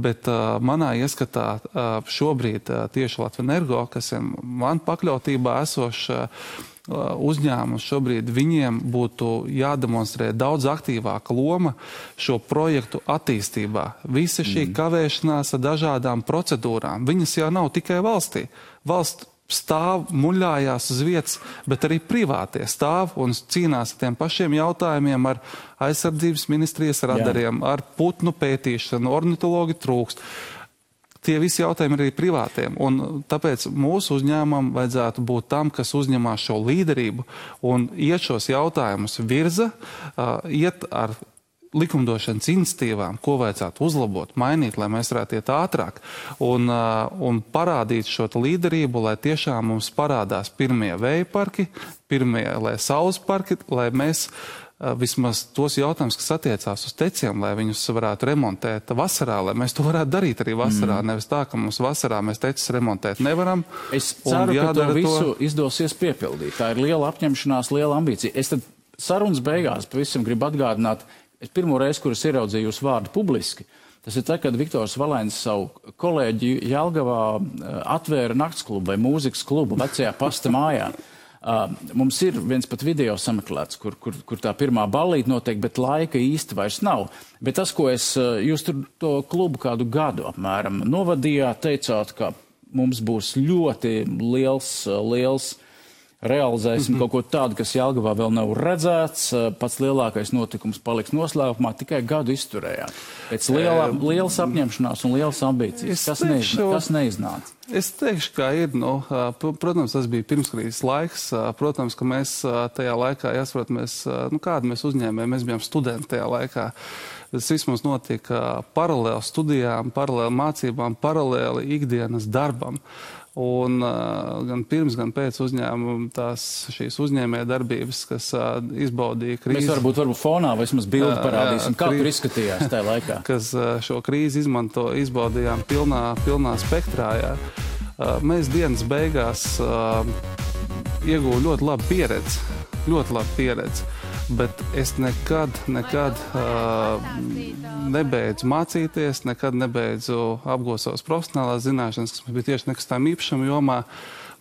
Bet uh, manā ieskatā uh, šobrīd uh, tieši Latvijas energo, kas ir man pakļautībā esošs uh, uzņēmums šobrīd viņiem būtu jādemonstrē daudz aktīvāka loma šo projektu attīstībā. Visa šī mm. kavēšanās ar dažādām procedūrām, viņas jau nav tikai valstī. Valsts stāv, muļājās uz vietas, bet arī privātie stāv un cīnās ar tiem pašiem jautājumiem, ar aizsardzības ministrijas radariem, Jā. ar putnu pētīšanu, ornitologi trūkst. Tie visi jautājumi ir arī privātiem, un tāpēc mūsu uzņēmumam vajadzētu būt tam, kas uzņemās šo līderību un iet šos jautājumus virza, iet ar likumdošanas institīvām, ko vajadzētu uzlabot, mainīt, lai mēs varētu iet ātrāk un, uh, un parādīt šo līderību, lai tiešām mums parādās pirmie vēja parki, pirmie saules parki, lai mēs vismaz tos jautājumus, kas attiecās uz teciem, lai viņus varētu remontēt vasarā, lai mēs to varētu darīt arī vasarā. Mm. Nevis tā, ka mums vasarā mēs tecis remontēt nevaram. Es ceru, ka to visu to... izdosies piepildīt. Tā ir liela apņemšanās, liela ambīcija. Es tad sarunas beigās pavisam gribu atgādināt, es pirmo reizi, kuras ieraudzīju jūsu vārdu publiski, Tas ir tad, kad Viktors Valēns savu kolēģi Jelgavā atvēra nakts klubu vai mūzikas klubu vecajā pasta mājā. Uh, mums ir viens pat video sameklēts, kur, kur, kur tā pirmā ballīte notiek, bet laika īsti vairs nav. Bet tas, ko es, uh, jūs tur to klubu kādu gadu apmēram novadījāt, teicāt, ka mums būs ļoti liels, uh, liels realizēsim kaut ko tādu, kas Jelgavā vēl nav redzēts. Pats lielākais notikums paliks noslēpumā, tikai gadu izturējāt. Pēc lielā, lielas apņemšanās un lielas ambīcijas. Kas, neiz, kas neiznāca? Es teikšu, kā ir. Nu, protams, tas bija pirmskrīzes laiks. Protams, ka mēs tajā laikā, jāsaprot, mēs, nu, kādu mēs uzņēmējām, mēs bijām studenti tajā laikā. Tas viss mums notika paralēli studijām, paralēli mācībām, paralēli ikdienas darbam. Un uh, gan pirms, gan pēc uzņēmuma tās šīs uzņēmē darbības, kas uh, izbaudīja krīzi. Mēs varbūt, varbūt fonā vismaz bildi parādīsim, kā tur izskatījās tajā laikā. Kas uh, šo krīzi izmanto, izbaudījām pilnā, pilnā spektrā. Jā. Uh, mēs dienas beigās uh, iegūām ļoti labu pieredzi. Ļoti labu pieredzi bet es nekad, nekad uh, nebeidzu mācīties, nekad nebeidzu apgūt savas profesionālās zināšanas, kas man bija tieši nekustām īpašam jomā.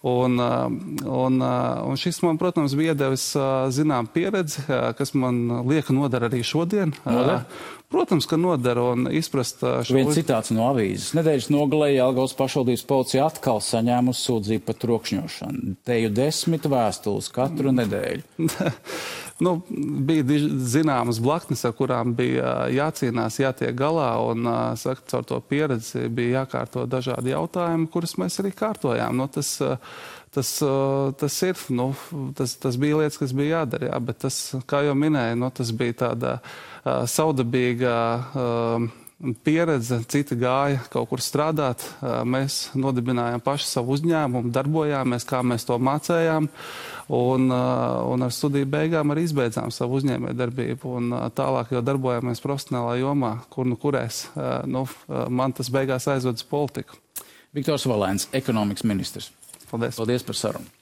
Un, un, un šis man, protams, bija iedevis zinām pieredzi, kas man lieka nodara arī šodien. Nodara? Protams, ka nodara un izprast šo. Viens citāts no avīzes. Nedēļas nogalē Jelgavas pašvaldības policija atkal saņēmusi sūdzību par trokšņošanu. Teju desmit vēstules katru nedēļu. nu, bija zināmas blaknes, ar kurām bija jācīnās, jātiek galā, un saka, caur to pieredzi bija jākārto dažādi jautājumi, kurus mēs arī kārtojām. Nu, tas, tas, tas ir, nu, tas, tas bija lietas, kas bija jādara, jā, bet tas, kā jau minēju, nu, tas bija tādā saudabīgā pieredze, citi gāja kaut kur strādāt. Mēs nodibinājām paši savu uzņēmumu, darbojāmies, kā mēs to mācējām. Un, un ar studiju beigām arī izbeidzām savu uzņēmēju darbību. Un tālāk jau darbojāmies profesionālā jomā, kur nu kurēs. Nu, man tas beigās aizvedas politiku. Viktors Valēns, ekonomikas ministrs. Paldies. Paldies par sarunu.